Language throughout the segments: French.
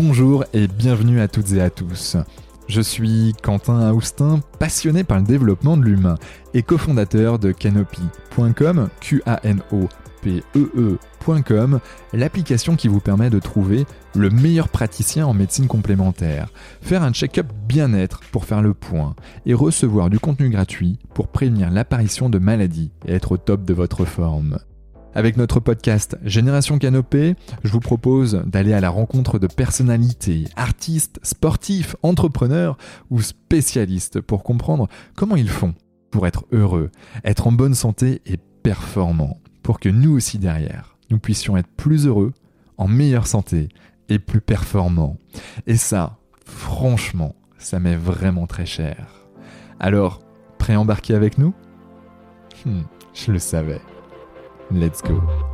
Bonjour et bienvenue à toutes et à tous. Je suis Quentin Austin, passionné par le développement de l'humain et cofondateur de Canopy.com, Q-A-N-O-P-E-E.com, l'application qui vous permet de trouver le meilleur praticien en médecine complémentaire, faire un check-up bien-être pour faire le point et recevoir du contenu gratuit pour prévenir l'apparition de maladies et être au top de votre forme. Avec notre podcast Génération Canopée, je vous propose d'aller à la rencontre de personnalités, artistes, sportifs, entrepreneurs ou spécialistes pour comprendre comment ils font pour être heureux, être en bonne santé et performants, pour que nous aussi derrière, nous puissions être plus heureux, en meilleure santé et plus performants. Et ça, franchement, ça m'est vraiment très cher. Alors, prêt à embarquer avec nous? Hmm, Je le savais. Let's go.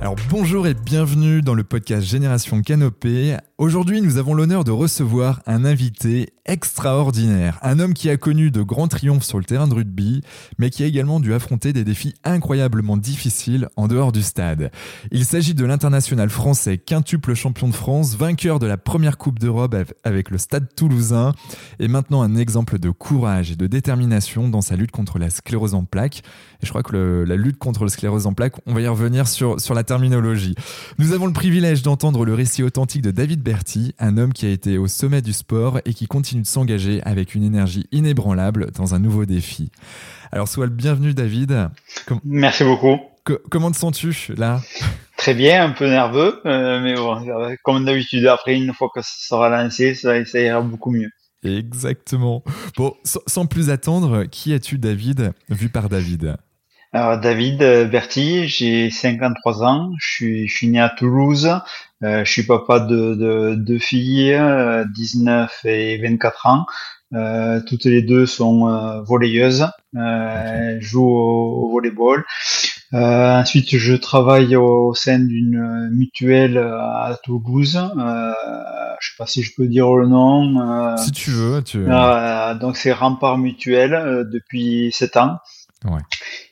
Alors bonjour et bienvenue dans le podcast Génération Canopée. Aujourd'hui, nous avons l'honneur de recevoir un invité extraordinaire, un homme qui a connu de grands triomphes sur le terrain de rugby, mais qui a également dû affronter des défis incroyablement difficiles en dehors du stade. Il s'agit de l'international français quintuple champion de France, vainqueur de la première Coupe d'Europe avec le Stade toulousain, et maintenant un exemple de courage et de détermination dans sa lutte contre la sclérose en plaques. Et je crois que la lutte contre la sclérose en plaques, on va y revenir sur, sur la terminologie. Nous avons le privilège d'entendre le récit authentique de David Berti, un homme qui a été au sommet du sport et qui continue de s'engager avec une énergie inébranlable dans un nouveau défi. Alors sois le bienvenu David. Merci beaucoup. comment te sens-tu là? Très bien, un peu nerveux, euh, mais bon, comme d'habitude, après une fois que ça sera lancé, ça, ça ira beaucoup mieux. Exactement. Bon, sans plus attendre, qui es-tu David, vu par David? Alors David euh, Berti, j'ai 53 ans, je suis, je suis né à Toulouse, euh, je suis papa de deux de filles, 19 euh, et 24 ans. Euh, toutes les deux sont euh, volleyeuses, euh, jouent au, au volleyball. Euh, ensuite, je travaille au, sein d'une mutuelle à Toulouse. Euh, je sais pas si je peux dire le nom. si tu veux. Tu... donc c'est Rempart Mutuel depuis 7 ans.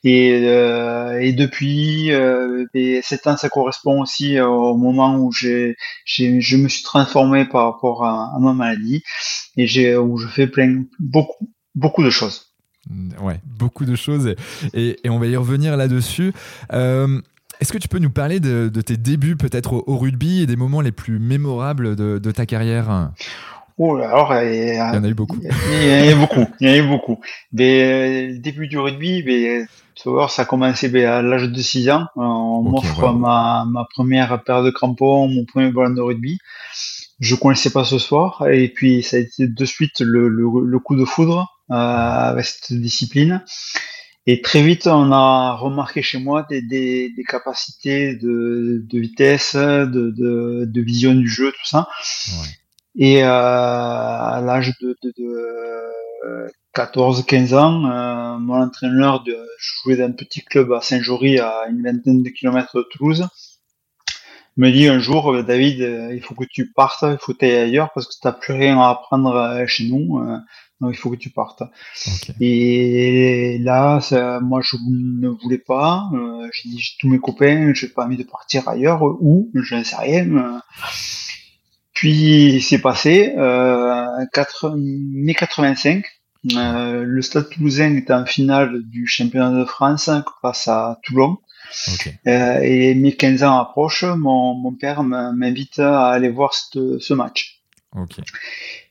Et, euh, et depuis euh, et ans, ça correspond aussi au moment où j'ai, j'ai je me suis transformé par rapport à, ma maladie et j'ai où je fais plein beaucoup beaucoup de choses. Ouais, beaucoup de choses et, et, on va y revenir là-dessus. Euh, est-ce que tu peux nous parler de, de tes débuts peut-être au, au, rugby et des moments les plus mémorables de, de ta carrière? Oh, alors, euh, il y en a eu beaucoup. Il y en a eu beaucoup. Il y en a eu beaucoup. Mais, euh, début du rugby, mais, ça a commencé ben, à l'âge de 6 ans. On m'offre ma, ma première paire de crampons, mon premier ballon de rugby. Je connaissais pas ce soir. Et puis, ça a été de suite le, le, le coup de foudre euh, avec cette discipline. Et très vite, on a remarqué chez moi des, des, des capacités de, de vitesse, de, de, de, vision du jeu, tout ça. Ouais. Et euh, à l'âge de, de, de 14-15 ans, euh, mon entraîneur, de, jouais dans un petit club à Saint-Jory, à une vingtaine de kilomètres de Toulouse, me dit un jour, David, il faut que tu partes, il faut aller ailleurs parce que tu n'as plus rien à apprendre chez nous, euh, donc il faut que tu partes. Okay. Et là, ça, moi, je ne voulais pas. Euh, j'ai dit, tous mes copains, je n'ai pas envie de partir ailleurs, où, je ne sais rien. Puis c'est passé, euh, 4, mai 85, euh, le Stade Toulousain était en finale du championnat de France face à Toulon. Okay. Euh, et mes 15 ans approchent, mon, mon père m'invite à aller voir ce, ce match. Okay.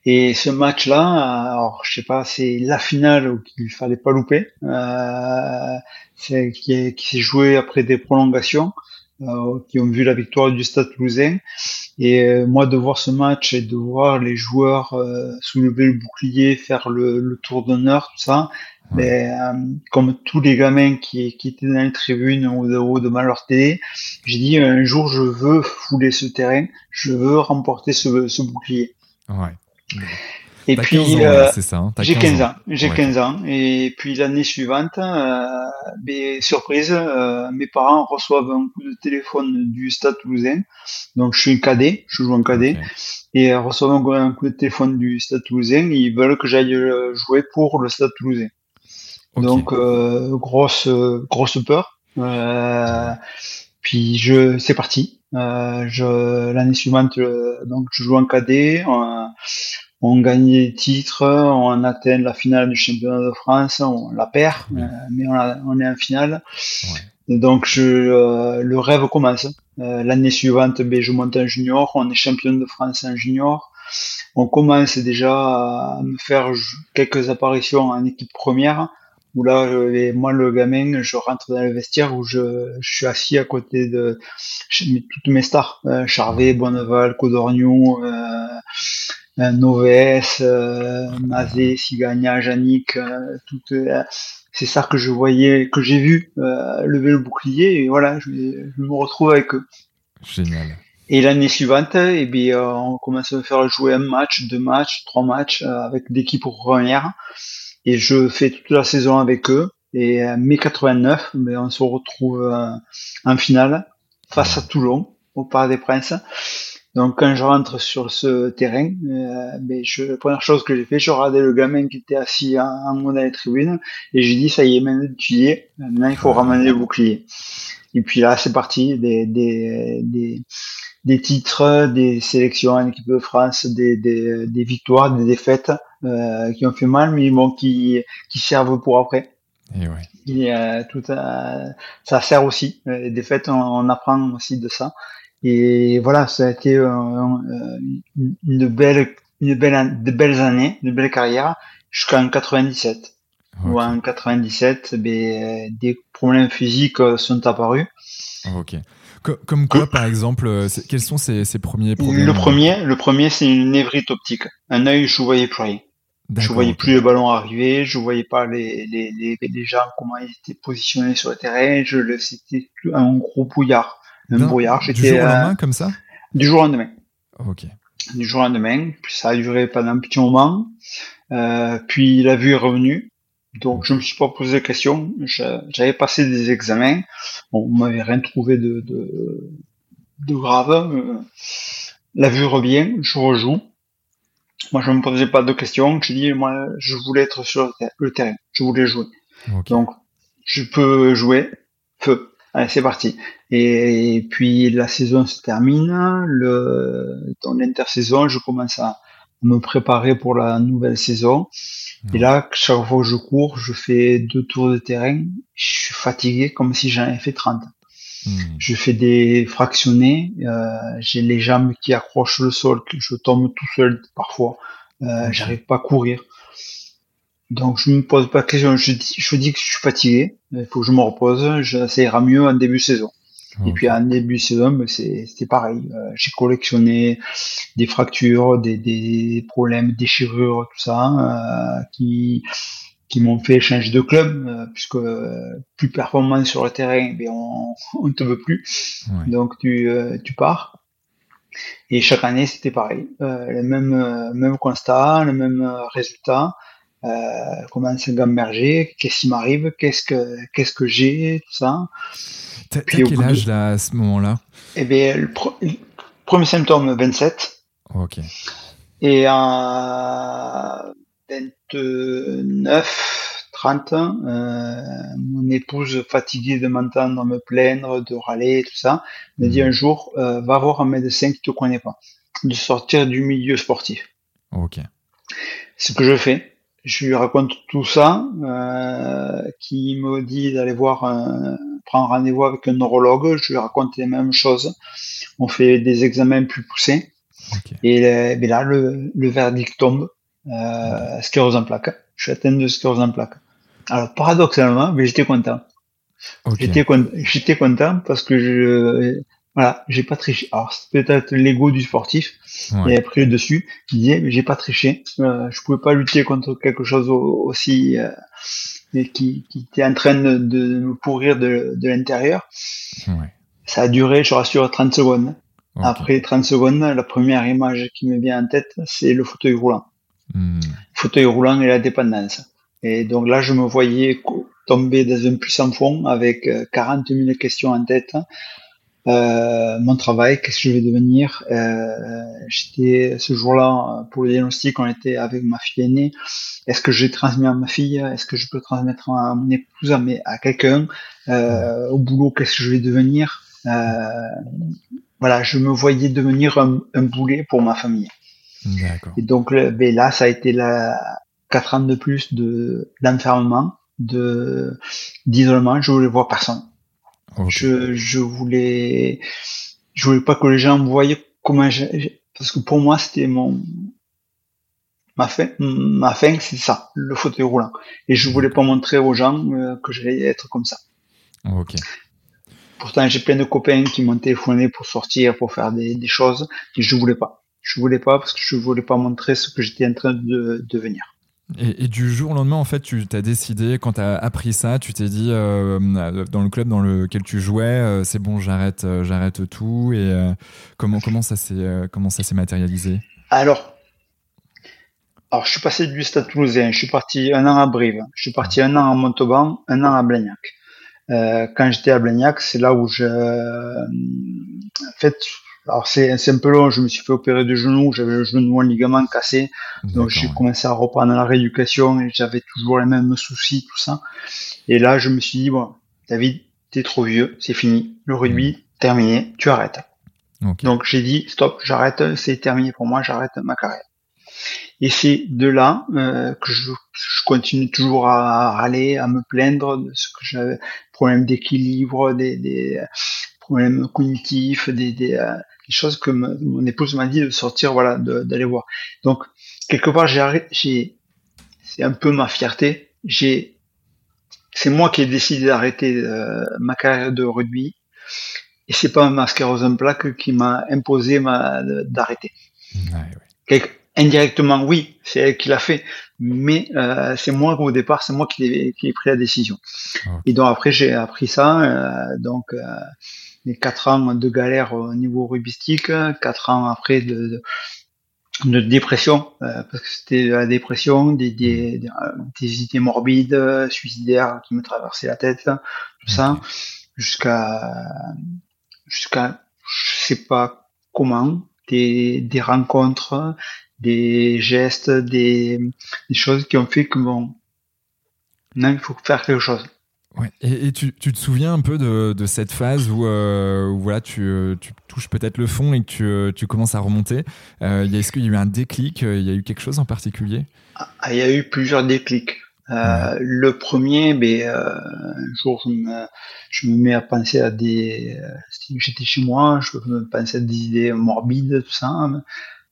Et ce match-là, alors je sais pas, c'est la finale qu'il fallait pas louper, euh, qui, qui s'est joué après des prolongations, euh, qui ont vu la victoire du Stade Toulousain. Et euh, moi, de voir ce match et de voir les joueurs euh, soulever le bouclier, faire le, le tour d'honneur, tout ça, mais, euh, comme tous les gamins qui, qui étaient dans les tribunes ou, de, devant leur télé, j'ai dit un jour, je veux fouler ce terrain, je veux remporter ce, ce bouclier. Ouais. Et puis, euh, hein, j'ai 15 ans. J'ai 15 ans. Et puis l'année suivante, euh, ben, surprise, euh, mes parents reçoivent un coup de téléphone du Stade Toulousain. Donc je suis un cadet, je joue en cadet, et reçoivent un, coup de téléphone du Stade Toulousain. Ils veulent que j'aille euh, jouer pour le Stade Toulousain. Okay. Donc euh, grosse grosse peur. puis je, c'est parti. Euh, je, l'année suivante, donc je joue en cadet. On gagne des titres, on atteint la finale du championnat de France, on la perd, mais on, on, est en finale. Donc je, le rêve commence. l'année suivante, ben, je monte en junior, on est champion de France en junior on commence déjà à me faire quelques apparitions en équipe première, où là, moi, le gamin, je rentre dans le vestiaire où je, suis assis à côté de toutes mes stars, euh, Charvet, Bonneval, Codorniou, euh, euh Noves, euh, Mazé, Sigagna, Yannick, euh, c'est ça que je voyais, que j'ai vu lever le bouclier, et voilà, je, je me retrouve avec eux. Génial. Et l'année suivante, eh bien, euh, on commence à faire jouer un match, deux matchs, trois matchs euh, avec l'équipe première. Et je fais toute la saison avec eux. Et euh, mai 89, mais ben, on se retrouve en finale face à Toulon, au Parc des Princes. Donc quand je rentre sur ce terrain, ben, je, la première chose que j'ai fait, je regardais le gamin qui était assis en, en haut dans les tribunes et j'ai dit ça y est, maintenant tu y es, maintenant il faut ramener le bouclier. Et puis là c'est parti, des, des, des des titres, des sélections en équipe de France, des, des, des victoires, des défaites euh, qui ont fait mal, mais bon, qui, qui servent pour après. Et ouais. Et, euh, tout euh, ça sert aussi. Les défaites, on, apprend aussi de ça. Et voilà, ça a été euh, une belle, une belle, de belles années, une belle carrière jusqu'en 97. Ou en 97, ben, des problèmes physiques sont apparus. Ok comme quoi, par exemple, euh, quels sont ces, premiers problèmes Le premier, le premier, c'est une névrite optique. Un œil, je voyais plus rien. Je voyais plus le ballon arriver, je voyais pas les, les, les, les gens, comment ils étaient positionnés sur le terrain, je le, c'était un gros brouillard. Un brouillard. Du jour au lendemain, euh, comme ça? Du jour au lendemain. Ok. Du jour au lendemain. Puis ça a duré pendant un petit moment. Euh, puis la vue est revenue. Donc je me suis pas posé de questions. J'avais passé des examens. On m'avait rien trouvé de, de, de grave. La vue revient, je rejoue. Moi je me posais pas de questions. Je dis moi je voulais être sur le terrain. Je voulais jouer. Donc je peux jouer. Feu. Allez, c'est parti. Et, puis la saison se termine. Le, dans l'intersaison, je commence à me préparer pour la nouvelle saison. Et là, chaque fois que je cours, je fais deux tours de terrain. Je suis fatigué comme si j'en avais fait 30. Hmm. Je fais des fractionnés. Euh, j'ai les jambes qui accrochent le sol, je tombe tout seul parfois. Euh, J'arrive pas à courir. Donc je me pose pas de questions. Je dis, je dis que je suis fatigué. Il faut que je me repose. Ça ira mieux en début de saison. Et puis en début de saison, ben, c'était pareil. Euh, j'ai collectionné des fractures, des, des problèmes, déchirures, tout ça, euh, qui qui m'ont fait changer de club, euh, puisque plus performant sur le terrain, ben on, on te veut plus. Donc tu, tu pars. Et chaque année, c'était pareil. le même, même constat, le même résultat. Euh, comment c'est gamberger, qu'est-ce qui m'arrive, qu'est-ce que qu'est-ce que j'ai, tout ça. T'as quel âge là à ce moment-là? Eh bien, le, premier symptôme 27. Ok. Et à 29, 30, euh, mon épouse fatiguée de m'entendre me plaindre, de râler, tout ça, me dit mhm. un jour, euh, va voir un médecin qui te connaît pas, de sortir du milieu sportif. Ok. Ce que je fais, je lui raconte tout ça, euh, qui me dit d'aller voir un, prendre rendez-vous avec un neurologue, je lui raconte les mêmes choses. On fait des examens plus poussés. Et ben là, le, le, verdict tombe. Euh, sclérose en plaques. Je suis atteint de sclérose en plaques. Alors, paradoxalement, mais j'étais content. J'étais j'étais content parce que je, voilà, j'ai pas triché. Alors, c'est peut-être l'ego du sportif ouais. et après dessus qui disait, mais j'ai pas triché. Euh, je pouvais pas lutter contre quelque chose aussi euh, qui, qui était en train de, de me pourrir de, de l'intérieur. Ouais. Ça a duré, je rassure, 30 secondes. Après 30 secondes, la première image qui me vient en tête, c'est le fauteuil roulant. Hmm. Fauteuil roulant et la dépendance. Et donc là, je me voyais tomber dans un puissant fond avec 40 euh, 000 questions en tête. Euh, mon travail, qu'est-ce que je vais devenir? Euh, J'étais ce jour-là pour le diagnostic, on était avec ma fille aînée. Est-ce que j'ai transmis à ma fille? Est-ce que je peux transmettre à mon épouse, à, à quelqu'un? Euh, Au boulot, qu'est-ce que je vais devenir? Voilà, je me voyais devenir un, boulet pour ma famille. Et donc ben là, ça a été la quatre ans de plus de d'enfermement, de d'isolement. Je voulais voir personne. Je, je voulais je voulais pas que les gens voient comment j'ai parce que pour moi c'était mon ma fin ma fin c'est ça le fauteuil roulant. Et je voulais pas montrer aux gens euh, que j'allais être comme ça. Ok. Pourtant j'ai plein de copains qui m'ont téléphoné pour sortir pour faire des, des choses et je voulais pas. Je voulais pas parce que je voulais pas montrer ce que j'étais en train de devenir et, du jour au lendemain, en fait, tu t'as décidé, quand tu as appris ça, tu t'es dit, euh, dans le club dans lequel tu jouais, euh, c'est bon, j'arrête euh, j'arrête tout. Et comment, comment ça s'est matérialisé? Alors, alors, je suis passé du Stade toulousain, je suis parti un an à Brive, je suis parti un an à Montauban, un an à Blagnac. quand j'étais à Blagnac, c'est là où je... En fait, alors c'est un peu long, je me suis fait opérer du genou, j'avais le genou en ligament cassé, donc j'ai commencé à reprendre la rééducation et j'avais toujours les mêmes soucis, tout ça. Et là, je me suis dit, bon, David, t'es trop vieux, c'est fini, le rugby, mm. terminé, tu arrêtes. Donc j'ai dit, stop, j'arrête, c'est terminé pour moi, j'arrête ma carrière. Et c'est de là euh, que je, continue toujours à râler, à me plaindre de ce que j'avais, problème d'équilibre, des, des problèmes cognitifs, des, des, des choses que mon épouse m'a dit de sortir, voilà, d'aller voir. Donc, quelque part, j'ai, c'est un peu ma fierté. J'ai, c'est moi qui ai décidé d'arrêter euh, ma carrière de rugby. Et c'est pas ma sclérose plaque qui m'a imposé ma, d'arrêter. indirectement, oui, c'est elle qui l'a fait. Mais euh, c'est moi au départ, c'est moi qui ai, qui ai, pris la décision. Et donc après, j'ai appris ça. Euh, donc les quatre ans de galère au niveau rubistique, quatre ans après de, de, dépression, euh, parce que c'était la dépression, des, des, des, idées morbides, suicidaires qui me traversaient la tête, tout ça, jusqu'à jusqu'à je sais pas comment, des, des rencontres, des gestes, des, des choses qui ont fait que bon, non, il faut faire quelque chose. Ouais. Et, tu, tu, te souviens un peu de, de cette phase où, euh, où voilà, tu, euh, tu touches peut-être le fond et que tu, euh, tu commences à remonter. Euh, Est-ce qu'il y a eu un déclic Il y a eu quelque chose en particulier? Ah, Il y a eu plusieurs déclics. Euh, Le premier, ben, un jour, je me, je me, mets à penser à des. J'étais chez moi, je me pensais à des idées morbides, tout ça.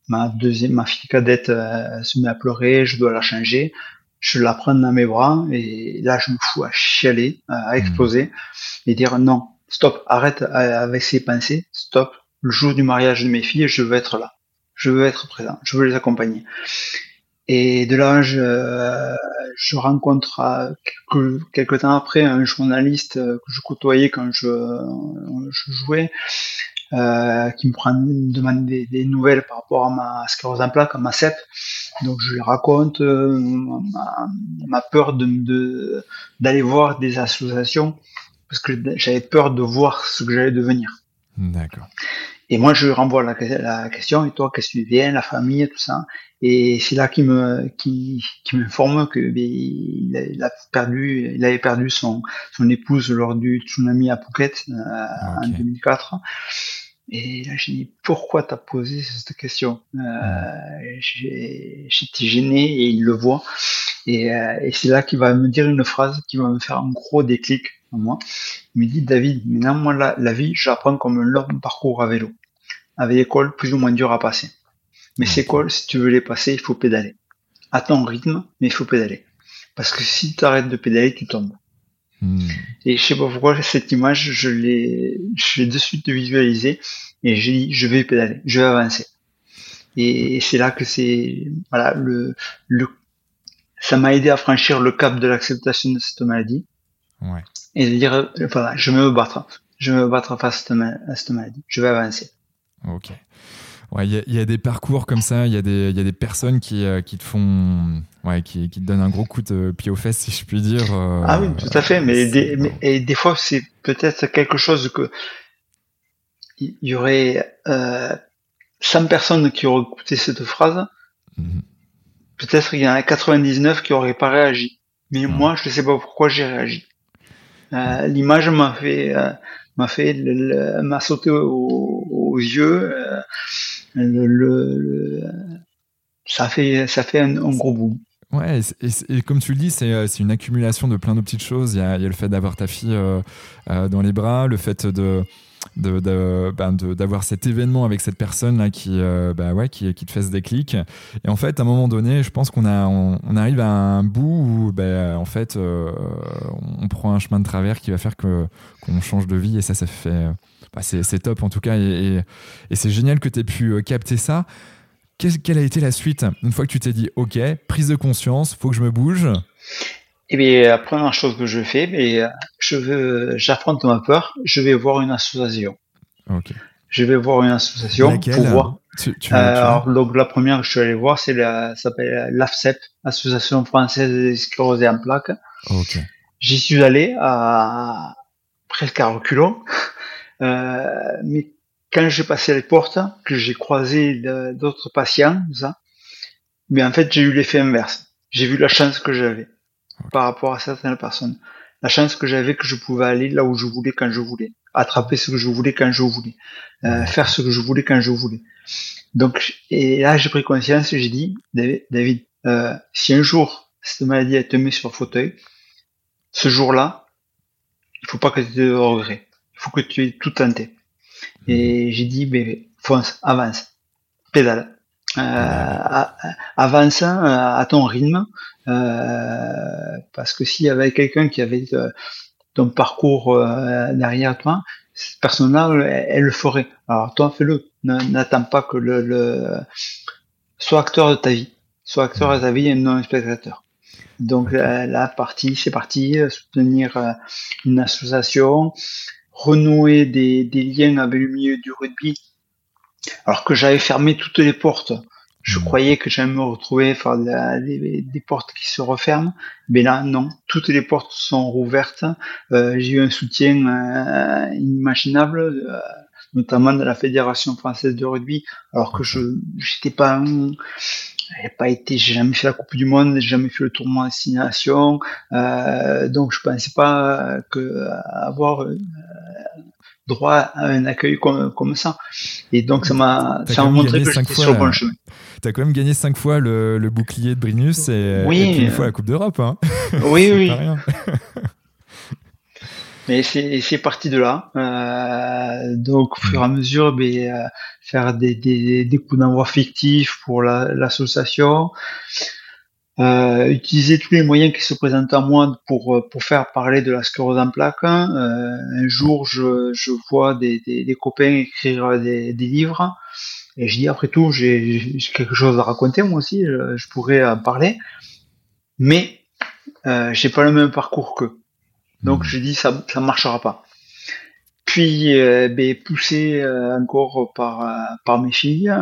Ma deuxième, ma fille cadette se met à pleurer, je dois la changer je la prends dans mes bras et là je me fous à chialer, à exploser hmm. et dire non, stop, arrête avec ces pensées, stop. Le jour du mariage de mes filles, je veux être là, je veux être présent, je veux les accompagner. Et de là, je, je rencontre euh, quelques, quelques, temps après un journaliste que je côtoyais quand je, je jouais, euh, qui me prend, me demande des, des, nouvelles par rapport à ma sclérose en plaques, à ma CEP. Donc je lui raconte euh, ma, peur de d'aller voir des associations parce que j'avais peur de voir ce que j'allais devenir. D'accord. Et moi je lui renvoie la, la question et toi qu'est-ce que tu viens, la famille, tout ça. Et c'est là qu'il me qui, qui m'informe que ben, il, a, perdu, il avait perdu son son épouse lors du tsunami à Phuket euh, en 2004 et là, j'ai dit, pourquoi t'as posé cette question? Euh, J'étais gêné et il le voit. Et, euh, et c'est là qu'il va me dire une phrase qui va me faire un gros déclic en moi. Il me dit, David, maintenant, moi, la, la vie, j'apprends comme un long parcours à vélo. Avec école plus ou moins dur à passer. Mais ces écoles, si tu veux les passer, il faut pédaler. À ton rythme, mais il faut pédaler. Parce que si tu arrêtes de pédaler, tu tombes. Hmm. Et je sais pas pourquoi cette image, je l'ai, je l'ai de suite visualisée et j'ai dit, je vais pédaler, je vais avancer. Et c'est là que c'est, voilà, le, le, ça m'a aidé à franchir le cap de l'acceptation de cette maladie. Ouais. Et de dire, voilà, je vais me battre, je vais me battre face à cette maladie, je vais avancer. Ok. Ouais, il y, y, a des parcours comme ça, il y, a des, y a des personnes qui, euh, qui te font, ouais, qui, qui, te donnent un gros coup de pied aux fesses, si je puis dire. Euh, ah oui, tout à fait, mais, des, mais et des fois c'est peut-être quelque chose que il y aurait euh, 100 personnes qui auraient écouté cette phrase. Mhm. Peut-être qu'il y en a 99 qui auraient pas réagi. Mais moi, je ne sais pas pourquoi j'ai réagi. Euh, L'image m'a fait, euh, m'a fait, m'a sauté aux, yeux. Le, ça fait, ça fait un, gros boom. Ouais, et, comme tu le dis, c'est une accumulation de plein de petites choses. Il y a, le fait d'avoir ta fille dans les bras, le fait ben, de, d'avoir cet événement avec cette personne là qui euh, bah ouais qui, qui te fait ce déclic et en fait à un moment donné je pense qu'on on, arrive à un bout où ben, en fait euh, on prend un chemin de travers qui va faire que qu'on change de vie et ça ça fait bah, c'est, top en tout cas et, et, c'est génial que tu aies pu euh, capter ça quelle a été la suite une fois que tu t'es dit ok prise de conscience faut que je me bouge? Et eh bien, la première chose que je fais, mais je veux, j'affronte ma peur, je vais voir une association. Je vais voir une association pour voir. Euh, alors, donc la première que je suis allé voir, c'est la, s'appelle l'AFCEP, Association française des sclérosés en plaques. J'y suis allé à presque à reculons, mais quand j'ai passé les portes, que j'ai croisé d'autres patients, ça, mais en fait j'ai eu l'effet inverse. J'ai vu la chance que j'avais par rapport à certaines personnes. La chance que j'avais que je pouvais aller là où je voulais quand je voulais, attraper ce que je voulais quand je voulais, euh, faire ce que je voulais quand je voulais. Donc et là j'ai pris conscience, j'ai dit David, euh, si un jour cette maladie elle te met sur le fauteuil, ce jour-là, il faut pas que tu aies de regrets. Il faut que tu aies tout tenté. Et j'ai dit, ben, fonce, avance, pédale, euh, avance hein, à ton rythme, euh, parce que s'il y avait quelqu'un qui avait euh, ton parcours euh, derrière toi, cette personne-là, elle, le ferait. Alors toi, fais-le. N'attends pas que le, le, sois acteur de ta vie, sois acteur de ta vie et non spectateur. Donc la, partie, c'est parti, soutenir une association, renouer des, des liens avec le milieu du rugby, alors que j'avais fermé toutes les portes. Je hmm. croyais que j'allais me retrouver faire des, des, portes qui se referment, mais là non, toutes les portes sont rouvertes. Euh, j'ai eu un soutien euh, inimaginable, euh, notamment de la Fédération française de rugby, alors que je j'étais pas j'ai pas été, j'ai jamais fait la Coupe du Monde, j'ai jamais fait le tournoi de destination, donc je pensais pas que avoir droit à un accueil comme, comme ça. Et donc ça m'a ça m'a montré que j'étais sur le bon chemin. Tu as quand même gagné cinq fois le, le bouclier de Brinus et, une fois la Coupe d'Europe. Hein. Oui, oui. Mais c'est parti de là. Euh, donc, au fur et à mesure, ben, euh, faire des, des, des coups d'envoi fictifs pour l'association. Euh, utiliser tous les moyens qui se présentent à moi pour, pour faire parler de la sclérose en plaques. Euh, un jour, je, je vois des, des, des copains écrire des, des livres. Et je dis, après tout, j'ai quelque chose à raconter, moi aussi, je, pourrais en parler. Mais euh, j'ai pas le même parcours qu'eux. Donc hmm. je dis, ça ça marchera pas. Puis, euh, ben, poussé euh, encore par, euh, par mes filles,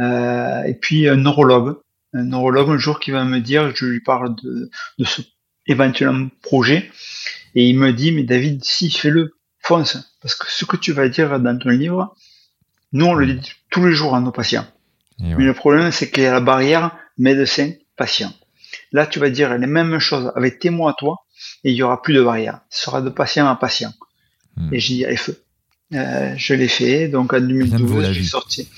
euh, et puis un neurologue. Un neurologue un jour qui va me dire, je lui parle de, de ce éventuel projet. Et il me dit, mais David, si, fais-le fonce, parce que ce que tu vas dire dans ton livre, nous on le dit tous les jours à nos patients. Mais le problème, c'est qu'il y a la barrière médecin-patient. Là, tu vas dire les mêmes choses avec tes mots à toi, et il y aura plus de barrière. Ce sera de patient à patient. Hmm. Et dit, allez, feu. Euh, je l'ai fait, donc en 2012, j'ai sorti.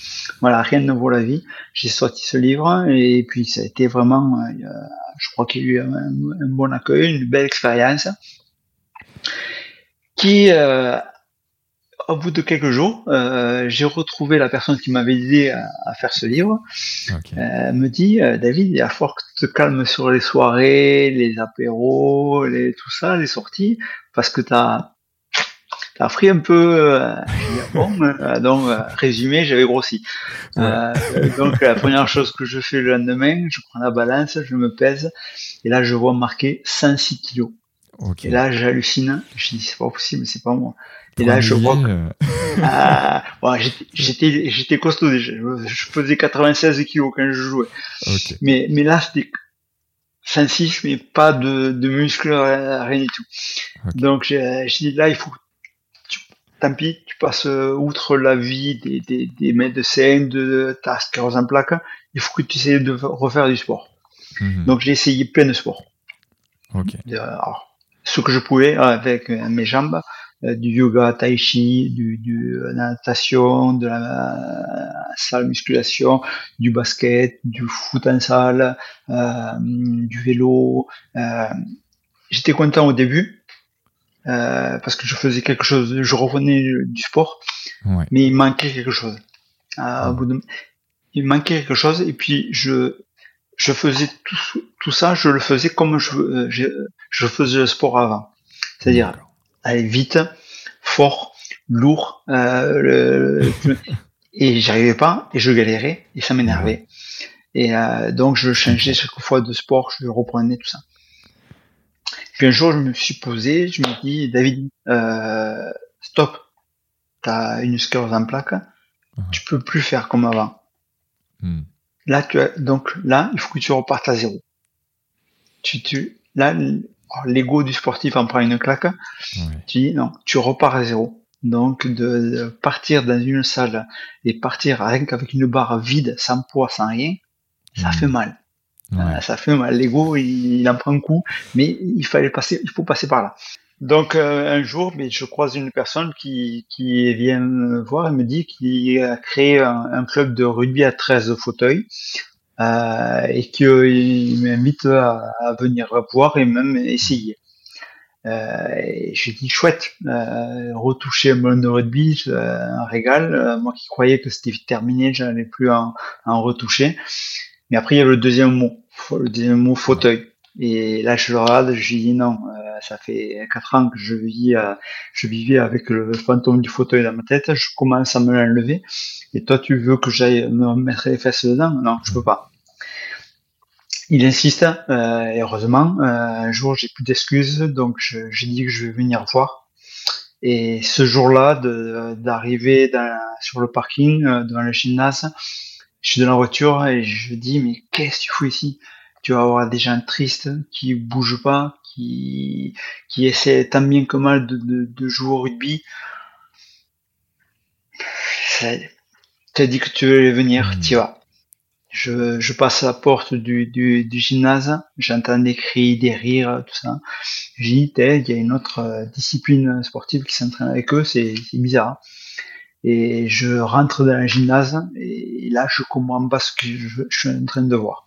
Voilà, rien ne vaut la vie. J'ai sorti ce livre, et puis ça a été vraiment, euh, je crois qu'il y a eu un, un bon accueil, une belle expérience qui, euh, au bout de quelques jours, euh, j'ai retrouvé la personne qui m'avait aidé à, faire ce livre. Euh, me dit, David, il va falloir que tu te calmes sur les soirées, les apéros, les, tout ça, les sorties, parce que tu as, as pris un peu. bon, donc, résumé, j'avais grossi. donc, la première chose que je fais le lendemain, je prends la balance, je me pèse, et là, je vois marqué 106 kilos. Et là, j'hallucine. Je dis, c'est pas possible, c'est pas moi. Et là, je vois que, ah, j'étais, j'étais costaud déjà. Je faisais 96 kilos quand je jouais. Mais, mais là, c'était 106, mais pas de, de muscles, rien du tout. Donc, j'ai dit, là, il faut, tant pis, tu passes euh, outre la vie des, des, des médecins, de ta sclérose en plaques. Il faut que tu essayes de refaire du sport. Mhm. Donc, j'ai essayé plein de sports. Okay ce que je pouvais avec mes jambes, du yoga, tai chi, du, du de la natation, de la salle musculation, du basket, du foot en salle, du vélo. J'étais content au début parce que je faisais quelque chose, je revenais du sport, mais il manquait quelque chose. il manquait quelque chose et puis je je faisais tout, tout ça, je le faisais comme je, je, je faisais le sport avant. C'est-à-dire aller vite, fort, lourd, euh, le, et j'arrivais pas, et je galérais, et ça m'énervait. Et euh, donc je changeais chaque fois de sport, je reprenais tout ça. Puis un jour, je me suis posé, je me dis, David, euh, stop, t'as une sclérose en plaque, tu peux plus faire comme avant. Hmm. Là, tu as, donc là, il faut que tu repartes à zéro. Tu, tu, là, l'ego du sportif en prend une claque. Tu dis non, tu repars à zéro. Donc de, partir dans une salle et partir rien qu'avec une barre vide, sans poids, sans rien, ça fait mal. Euh, ça fait mal. L'ego, il, en prend un coup, mais il fallait passer, il faut passer par là. Donc euh, un jour, mais je croise une personne qui, qui vient me voir et me dit qu'il a créé un, club de rugby à 13 fauteuils euh, et qu'il m'invite à, venir voir et même essayer. Euh, et je dis chouette, euh, retoucher un ballon de rugby, un régal. moi qui croyais que c'était terminé, j'allais plus en, en retoucher. Mais après il y avait le deuxième mot, mot fauteuil. Et là, je le regarde, je dis non, euh, ça fait quatre ans que je vis, euh, je vivais avec le fantôme du fauteuil dans ma tête, je commence à me l'enlever. Et toi, tu veux que j'aille me mettre les fesses dedans? Non, je peux pas. Il insiste, euh, et heureusement, un jour, j'ai plus d'excuses, donc j'ai dit que je vais venir voir. Et ce jour-là, d'arriver sur le parking devant le gymnase, je suis dans la voiture et je dis mais qu'est-ce que tu fous ici? Tu vas avoir des gens tristes qui bougent pas, qui, qui essaient tant bien que mal de, de, jouer au rugby. Tu as dit que tu veux venir, mmh. tu vas. Je, je passe à la porte du, du, du gymnase, j'entends des cris, des rires, tout ça. Je dis, il y a une autre euh, discipline sportive qui s'entraîne avec eux, c'est bizarre. Et je rentre dans le gymnase et là, je comprends pas ce que je, suis en train de voir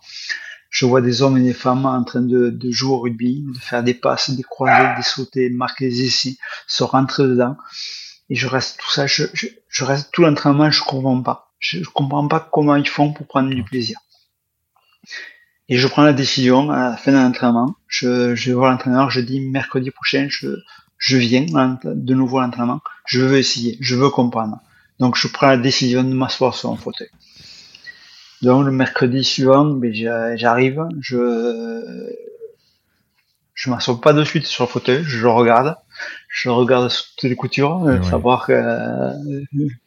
je vois des hommes et des femmes en train de, de, jouer au rugby, de faire des passes, des croisés, des sauter, marquer des essais, se rentrer dedans. Et je reste tout ça, je, je, je reste tout l'entraînement, je comprends pas. Je, je, comprends pas comment ils font pour prendre du plaisir. Et je prends la décision à la fin de l'entraînement. Je, je l'entraîneur, je dis mercredi prochain, je, je viens de nouveau à l'entraînement. Je veux essayer, je veux comprendre. Donc je prends la décision de m'asseoir sur un fauteuil. Donc le mercredi suivant, ben, j'arrive, je je m'assois pas de suite sur le fauteuil, je regarde, je regarde toutes les coutures, euh, savoir euh,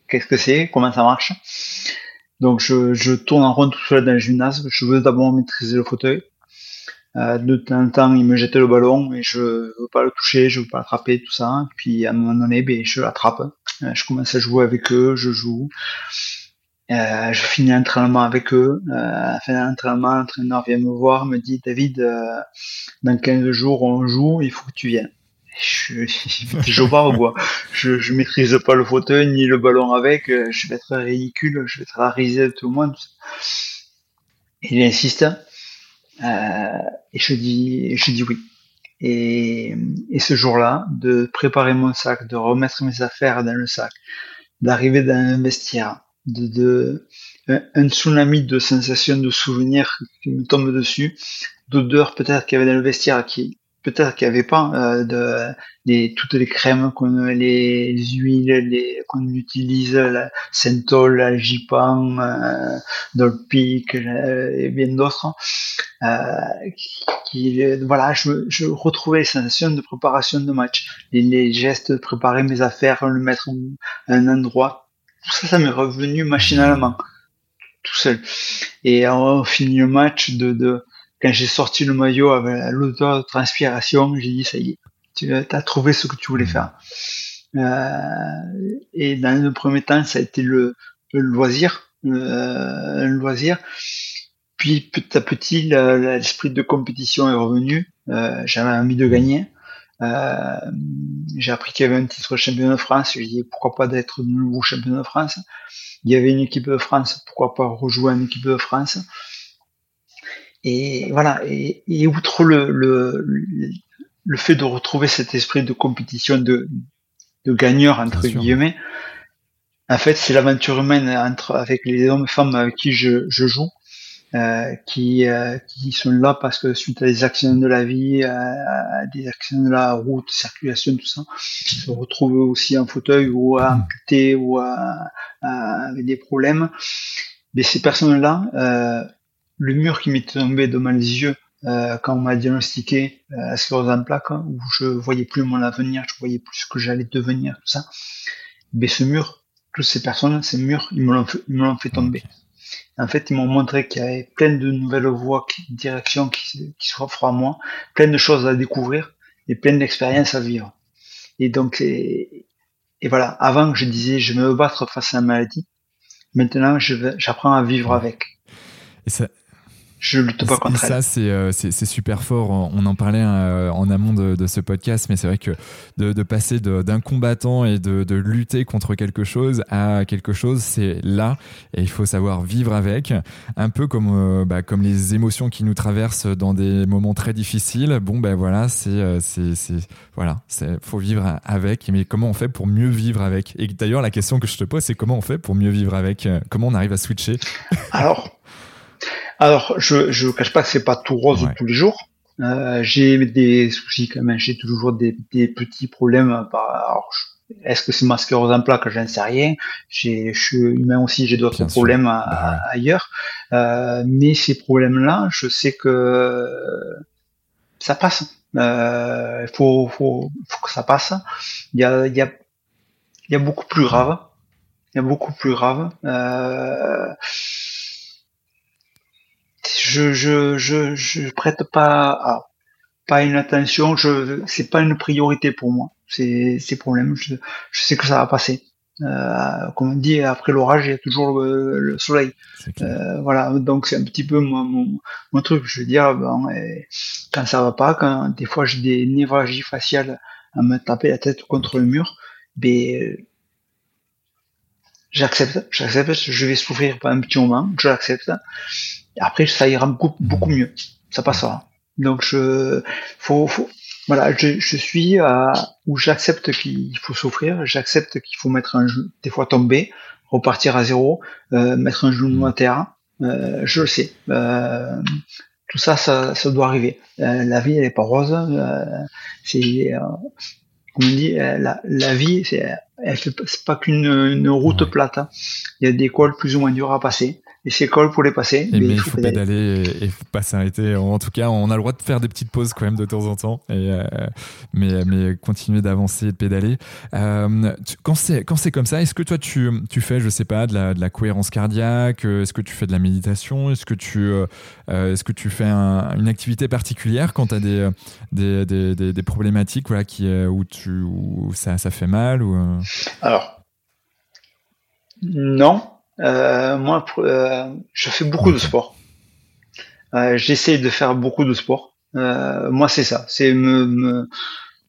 qu'est-ce que c'est, comment ça marche. Donc je, je tourne en rond tout seul dans le gymnase, je veux d'abord maîtriser le fauteuil. Euh, de temps en temps, il me jette le ballon et je veux pas le toucher, je veux pas l'attraper, tout ça. Puis à un moment donné, ben, je l'attrape. Euh, je commence à jouer avec eux, je joue. Euh, je finis l'entraînement avec eux. À la fin de l'entraînement, l'entraîneur vient me voir, me dit David, dans 15 jours on joue, il faut que tu viennes. Je, je pas quoi. Je, maîtrise pas le fauteuil ni le ballon avec. Je vais être ridicule, je vais être à de tout le monde. Il insiste et je dis, je dis oui. Et, et ce jour-là, de préparer mon sac, de remettre mes affaires dans le sac, d'arriver dans un vestiaire, de, de un tsunami de sensations, de souvenirs qui me tombent dessus, d'odeurs peut-être qu'il y avait dans le vestiaire qui peut-être qu'il n'y avait pas euh, de les, toutes les crèmes qu'on les huiles les qu'on utilise la Centol la Jipan euh, Dolpic euh, et bien d'autres euh, qui voilà je, je retrouvais les sensations de préparation de match les, les gestes de préparer mes affaires le mettre à un endroit tout ça, ça m'est revenu machinalement, tout seul. Et on finit le match de, de quand j'ai sorti le maillot avec l'odeur de transpiration, j'ai dit ça y est, tu as trouvé ce que tu voulais faire. Euh, et dans le premier temps, ça a été le, le loisir, euh, le loisir. Puis petit à petit, l'esprit de compétition est revenu. Euh, J'avais envie de gagner. j'ai appris qu'il y avait un titre champion de France. J'ai dit pourquoi pas d'être de nouveau champion de France? Il y avait une équipe de France, pourquoi pas rejouer une équipe de France? Et voilà. Et, outre le, le, le fait de retrouver cet esprit de compétition de, de gagneur entre guillemets, en fait, c'est l'aventure humaine entre avec les hommes et femmes avec qui je, je joue. Euh, qui, euh, qui sont là parce que suite à des accidents de la vie, euh, à des accidents de la route, circulation, tout ça, se retrouvent aussi en fauteuil ou à hmm. amputé ou à, avec des problèmes. Mais ces personnes-là, le mur qui m'était tombé devant les yeux quand on m'a diagnostiqué la sclérose en plaques, hein, où je voyais plus mon avenir, je voyais plus ce que j'allais devenir, tout ça. Mais ce mur, toutes ces personnes, ces murs, ils me l'ont fait, tomber. En fait, ils m'ont montré qu'il y avait plein de nouvelles voies, directions qui, qui s'offrent à moi, plein de choses à découvrir et plein d'expériences à vivre. Et donc, et, voilà, avant je disais je vais me battre face à la maladie, maintenant j'apprends à vivre avec. Et je lutte pas contre ça, euh, c'est, c'est, super fort. On en parlait euh, en amont de, de, ce podcast, mais c'est vrai que de, de passer d'un combattant et de, de, lutter contre quelque chose à quelque chose, c'est là. Et il faut savoir vivre avec. Un peu comme, euh, bah, comme les émotions qui nous traversent dans des moments très difficiles. Bon, ben voilà, c'est, voilà, c'est, faut vivre avec. Mais comment on fait pour mieux vivre avec? Et d'ailleurs, la question que je te pose, c'est comment on fait pour mieux vivre avec? Comment on arrive à switcher? Alors, alors, je je cache pas que c'est pas tout rose tous les jours. Euh, j'ai des soucis quand même. J'ai toujours des, des petits problèmes. Par, est-ce que c'est masqué rose en plaque? J'en sais rien. J'ai, je suis humain aussi. J'ai d'autres problèmes bah ailleurs. Euh, mais ces problèmes-là, je sais que ça passe. Euh, il faut, faut, faut que ça passe. Il y a, y a, y a beaucoup plus grave. Il y a beaucoup plus grave. Euh, je, je, je, je prête pas pas une attention, je c'est pas une priorité pour moi. C'est ces problèmes, je, je sais que ça va passer. Euh, comme on dit, après l'orage, il y a toujours le, soleil. Euh, voilà, donc c'est un petit peu mon, mon, truc. Je veux dire, bon, quand ça va pas, quand des fois j'ai des névralgies faciales à me taper la tête contre le mur, ben j'accepte, j'accepte, je vais souffrir pas un petit moment, j'accepte après, ça ira beaucoup, beaucoup mieux. Ça passera. Donc, je, faut, faut voilà, je, je suis à, où j'accepte qu'il faut souffrir, j'accepte qu'il faut mettre un genou, des fois tomber, repartir à zéro, euh, mettre un genou à terre. Euh, je le sais. Euh, tout ça, ça, ça doit arriver. Euh, la vie, elle est pas rose. C'est, comme on dit, la, la vie, c'est, elle fait pas qu'une une route plate. Hein. Il y a des cols plus ou moins durs à passer et c'est cool pour les passer. mais, il faut, pédaler, et, faut pas s'arrêter. En tout cas, on a le droit de faire des petites pauses quand même de temps en temps, et, euh, mais, mais continuer d'avancer et de pédaler. Euh, quand c'est quand c'est comme ça, est-ce que toi tu, tu fais, je sais pas, de la, de la cohérence cardiaque Est-ce que tu fais de la méditation Est-ce que tu euh, est-ce que tu fais une activité particulière quand tu as des des, des, des, problématiques voilà qui où tu où ça ça fait mal ou Alors non, euh, moi, euh, je fais beaucoup de sport. Euh, J'essaie de faire beaucoup de sport. Moi, c'est ça. C'est me,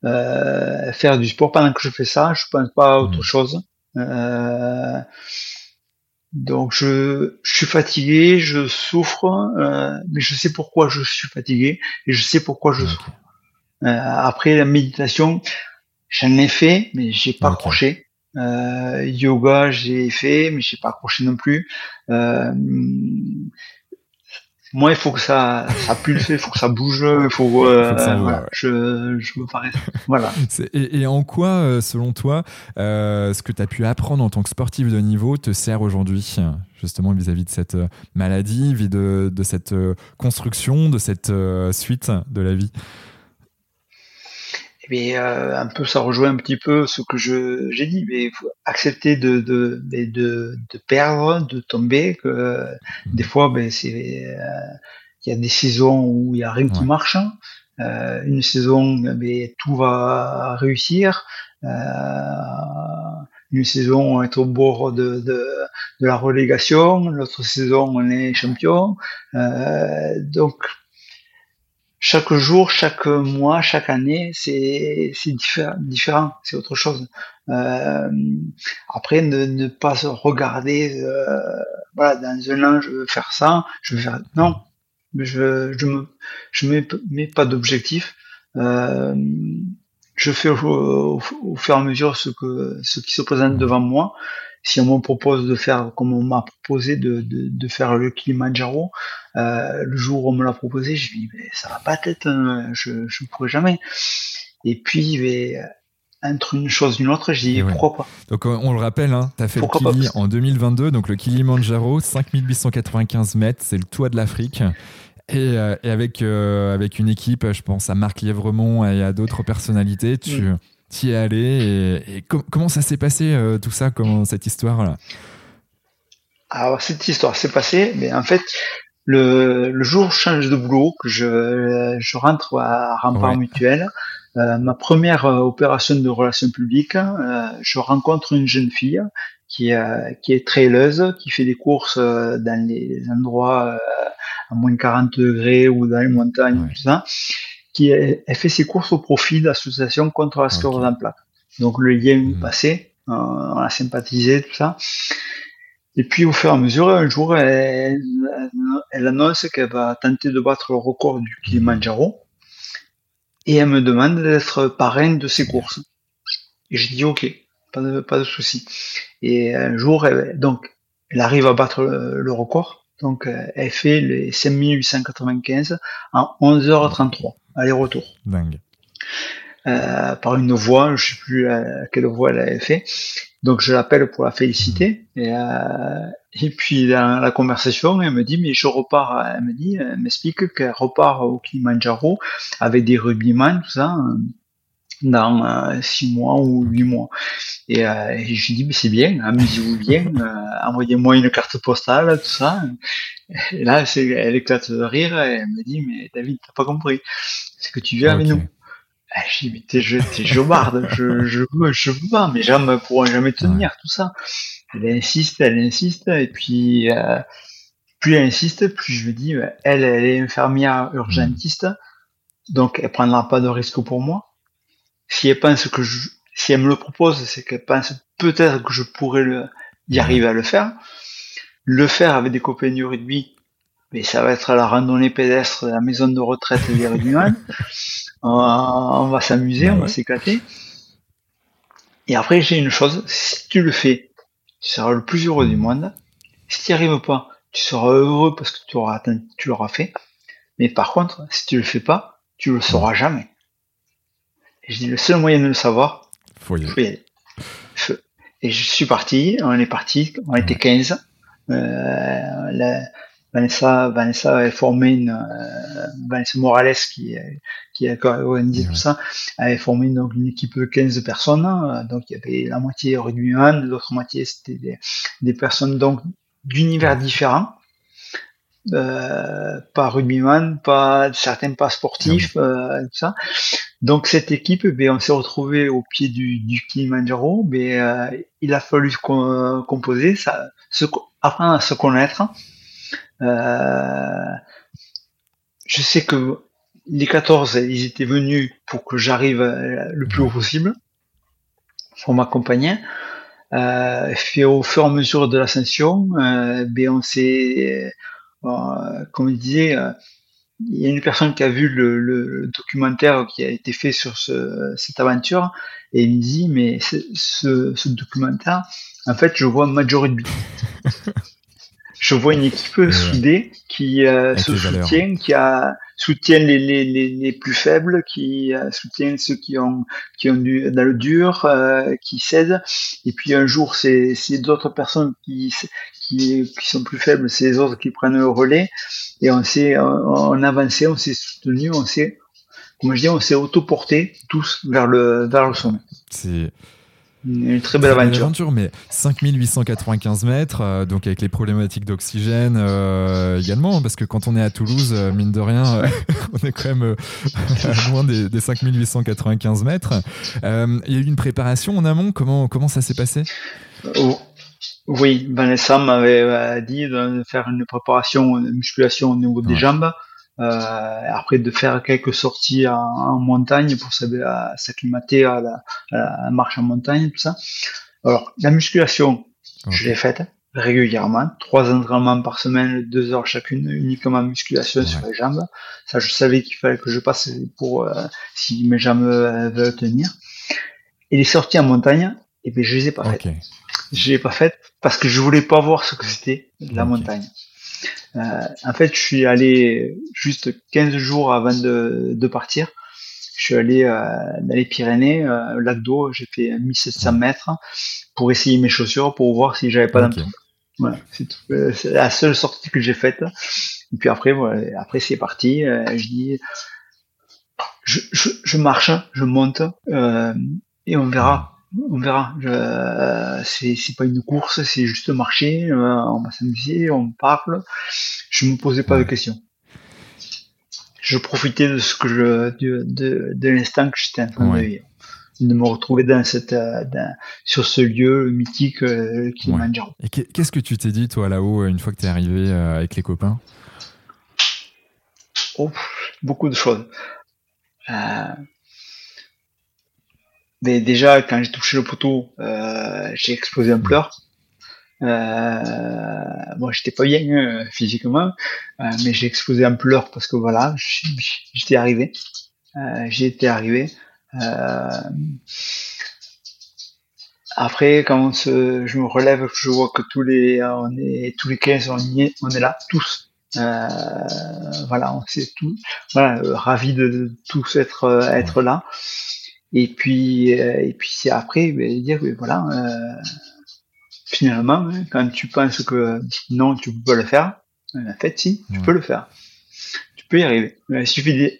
me faire du sport. Pendant que je fais ça, je pense pas à autre mmh. chose. donc, je, je, suis fatigué, je souffre, mais je sais pourquoi je suis fatigué et je sais pourquoi je souffre. après la méditation, j'en ai fait, mais j'ai pas accroché. Euh, yoga, j'ai fait, mais j'ai pas accroché non plus. Euh, moi, il faut que ça, ça pulse, il faut que ça bouge, il faut. Euh, voilà, je, je me. Voilà. Et, et, en quoi, euh, selon toi, ce que tu as pu apprendre en tant que sportif de niveau te sert aujourd'hui, justement vis-à-vis de cette maladie, vis de, de cette construction, de cette suite de la vie? Mais euh, un peu ça rejoint un petit peu ce que je j'ai dit mais faut accepter de de, de de perdre de tomber que euh, des fois ben c'est euh, il y a des saisons où il y a rien qui marche euh, une saison ben, tout va réussir. Une saison on est au bord de, de, de la relégation. L'autre saison on est champion. Donc chaque jour, chaque mois, chaque année, c'est différent, c'est autre chose. Euh, après, ne, ne, pas se regarder, euh, voilà, dans un an, je veux faire ça, je veux faire non, je je me je mets, mets pas d'objectif. Euh, je fais au, au, fur et à mesure ce que ce qui se présente devant moi si on me propose de faire, comme on m'a proposé de, de, de, faire le Kilimanjaro, euh, le jour où on me l'a proposé, je dis mais ça va pas être, je ne pourrai jamais. Et puis mais, entre une chose et une autre, je dis pourquoi pas? Donc on le rappelle, hein, tu as fait le Kili en 2022, donc le Kilimanjaro, 5895 mètres, c'est le toit de l'Afrique. Et, euh, et, avec, euh, avec une équipe, je pense à Marc Lièvremont et à d'autres personnalités, tu, mm t'y es allé et, comment ça s'est passé euh, tout ça, comment cette histoire là Alors cette histoire s'est passée, mais en fait le, le, jour où je change de boulot, que je, je rentre à Rempart Mutuel, euh, ma première euh, opération de relations publiques, je rencontre une jeune fille qui, qui est traileuse, qui fait des courses dans les endroits à moins de 40 degrés ou dans les montagnes, tout ça qui elle fait ses courses au profit de l'association contre la sclérose en plaques. Donc le lien est mmh. passé, euh, on a sympathisé, tout ça. Et puis au fur et à mesure, un jour, elle, annonce qu'elle va tenter de battre le record du Kilimanjaro. Et elle me demande d'être parrain de ses courses. Et je dis ok, pas de, pas de souci. Et un jour, elle, donc, elle arrive à battre le, record. Donc elle fait les 5895 en 11h33 aller-retour. Dingue. Euh, par une voix, je sais plus à quelle voix elle avait fait. Donc je l'appelle pour la féliciter. Et, euh, et puis dans la conversation, elle me dit mais je repars. Elle me dit, elle m'explique qu'elle repart au Kilimanjaro avec des rugbyman, tout ça, dans euh, six mois ou huit mois. Et, euh, et je lui dis mais c'est bien, amusez-vous bien, euh, envoyez-moi une carte postale, tout ça. Et là, elle éclate de rire et elle me dit mais David, t'as pas compris c'est que tu viens avec nous? Ah, je dis, mais t'es, t'es jobarde, je, je, je veux pas, mes jambes pourront jamais tenir, tout ça. Elle insiste, elle insiste, et puis, euh, plus elle insiste, plus je me dis, elle, elle est infirmière urgentiste, donc elle prendra pas de risque pour moi. Si elle pense que je, si elle me le propose, c'est qu'elle pense peut-être que je pourrais le, y arriver à le faire. Le faire avec des copains du rugby, mais ça va être la randonnée pédestre de la maison de retraite des Rugbyman. on va, on va s'amuser, on va s'éclater. Et après, j'ai une chose, si tu le fais, tu seras le plus heureux du monde. Si tu n'y arrives pas, tu seras heureux parce que tu auras atteint, tu l'auras fait. Mais par contre, si tu le fais pas, tu le sauras jamais. Je dis, le seul moyen de le savoir, faut y aller. Et je suis parti, on est parti, on était 15. Euh, la, Vanessa, Vanessa avait formé une, euh, Vanessa Morales qui, qui a organisé tout ça, avait formé donc une équipe de 15 personnes. Hein. donc il y avait la moitié rugbyman, l'autre moitié c'était des, des, personnes donc d'univers différents. Euh, pas rugbyman, pas certains pas sportifs, ah euh, tout ça. Donc cette équipe, ben, on s'est retrouvé au pied du, du Kilimanjaro. Ben, euh, il a fallu composer, ça, se, apprendre à se connaître. Je sais que les 14, ils étaient venus pour que j'arrive le plus haut possible, pour m'accompagner. Euh, fait au fur et à mesure de l'ascension, ben on s'est, euh, comme je disais, euh, il y a une personne qui a vu le, le, documentaire qui a été fait sur ce, cette aventure et il me dit mais ce, ce documentaire, en fait, je vois Major Rugby. je vois une équipe soudée qui euh, se soutient, qui a soutient les, les, les, les plus faibles, qui euh, soutient ceux qui ont qui ont du dans le dur, euh, qui cèdent. Et puis un jour, c'est d'autres personnes qui, qui qui sont plus faibles, c'est les autres qui prennent le relais. Et on s'est on, avancé, on s'est soutenu, on s'est comme je dis, on s'est autoporté tous vers le vers le sommet. C'est une très belle aventure. mais 5895 mètres, euh, donc avec les problématiques d'oxygène euh, également, parce que quand on est à Toulouse, euh, mine de rien, on est quand même loin des, des, 5895 mètres. Il y a eu une préparation en amont, comment, comment ça s'est passé? Oh, Oui, Vanessa m'avait dit de faire une préparation, une musculation au niveau des jambes. Après de faire quelques sorties en, montagne pour s'acclimater à la, marche en montagne, tout ça. Alors la musculation, je l'ai faite régulièrement, trois entraînements par semaine, deux heures chacune, uniquement musculation sur les jambes. Ça, je savais qu'il fallait que je passe pour si mes jambes veulent tenir. Et les sorties en montagne, et eh bien, je les ai pas faites. Je les ai pas faites parce que je voulais pas voir ce que c'était la montagne. Euh, en fait, je suis allé juste 15 jours avant de, de partir. Je suis allé euh, dans les Pyrénées, euh, lac d'eau, j'ai fait 1700 mètres pour essayer mes chaussures pour voir si j'avais pas okay. Voilà, c'est la seule sortie que j'ai faite. Et puis après, voilà, après c'est parti. Je dis, je, je, je, marche, je monte et on verra on verra. C'est c'est pas une course, c'est juste marcher. Euh, on va s'amuser, on parle. Je me posais pas de questions. Je profitais de ce que je de de, de l'instant que j'étais en train de vivre, de me retrouver dans cette euh, sur ce lieu mythique euh, qui est Manjaro. Et qu'est-ce que tu t'es dit toi là-haut une fois que tu es arrivé avec les copains? Oh, beaucoup de choses. Déjà, quand j'ai touché le poteau, euh, j'ai explosé un pleur. Euh, moi, j'étais pas bien euh, physiquement, euh, mais j'ai explosé un pleur parce que voilà, j'étais arrivé. Euh, j'ai été arrivé. après, quand je me relève, je vois que tous les, on est tous les 15 on, est, on est là, tous. voilà, on sait tout. Voilà, ravi de tous être être là. Et puis, euh, et puis c'est après ben, dire que voilà, euh, finalement, hein, quand tu penses que non, tu peux pas le faire, en fait, si, tu peux le faire. Tu peux y arriver. Il suffit de,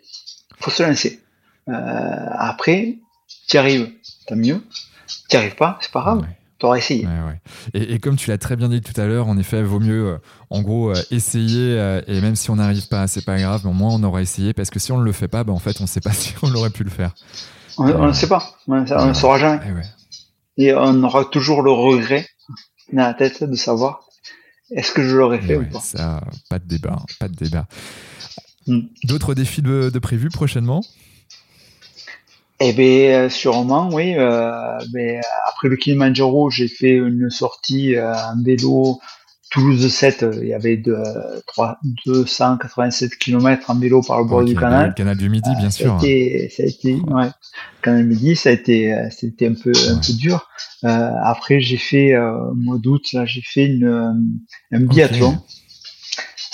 faut se lancer. Euh, après, tu arrives, tant mieux. Tu arrives pas, c'est pas grave. Tu auras essayé. Ouais. Et, et, comme tu l'as très bien dit tout à l'heure, en effet, vaut mieux, euh, en gros, euh, essayer. Et même si on n'arrive pas, c'est pas grave. Mais au moins, on aura essayé. Parce que si on ne le fait pas, ben, en fait, on ne sait pas si on aurait pu le faire. On ne sait pas. On ne saura jamais. Eh Et on aura toujours le regret dans la tête de savoir est-ce que je l'aurais fait ou pas. Ça, pas de débat. Pas de débat. Hmm. D'autres défis de, de prévus prochainement? Eh bien, sûrement, oui. Euh, mais après le Kilimanjaro, j'ai fait une sortie euh, en vélo Toulouse 7, euh, il y avait de, 3, 287 km en vélo par le bord du canal. Le canal du Midi, bien sûr. Ça a été, ça a été ouais. canal Midi, ça a été, euh, c'était un peu, un peu dur. Euh, après, j'ai fait euh, au mois d'août, là, j'ai fait une, euh, un biathlon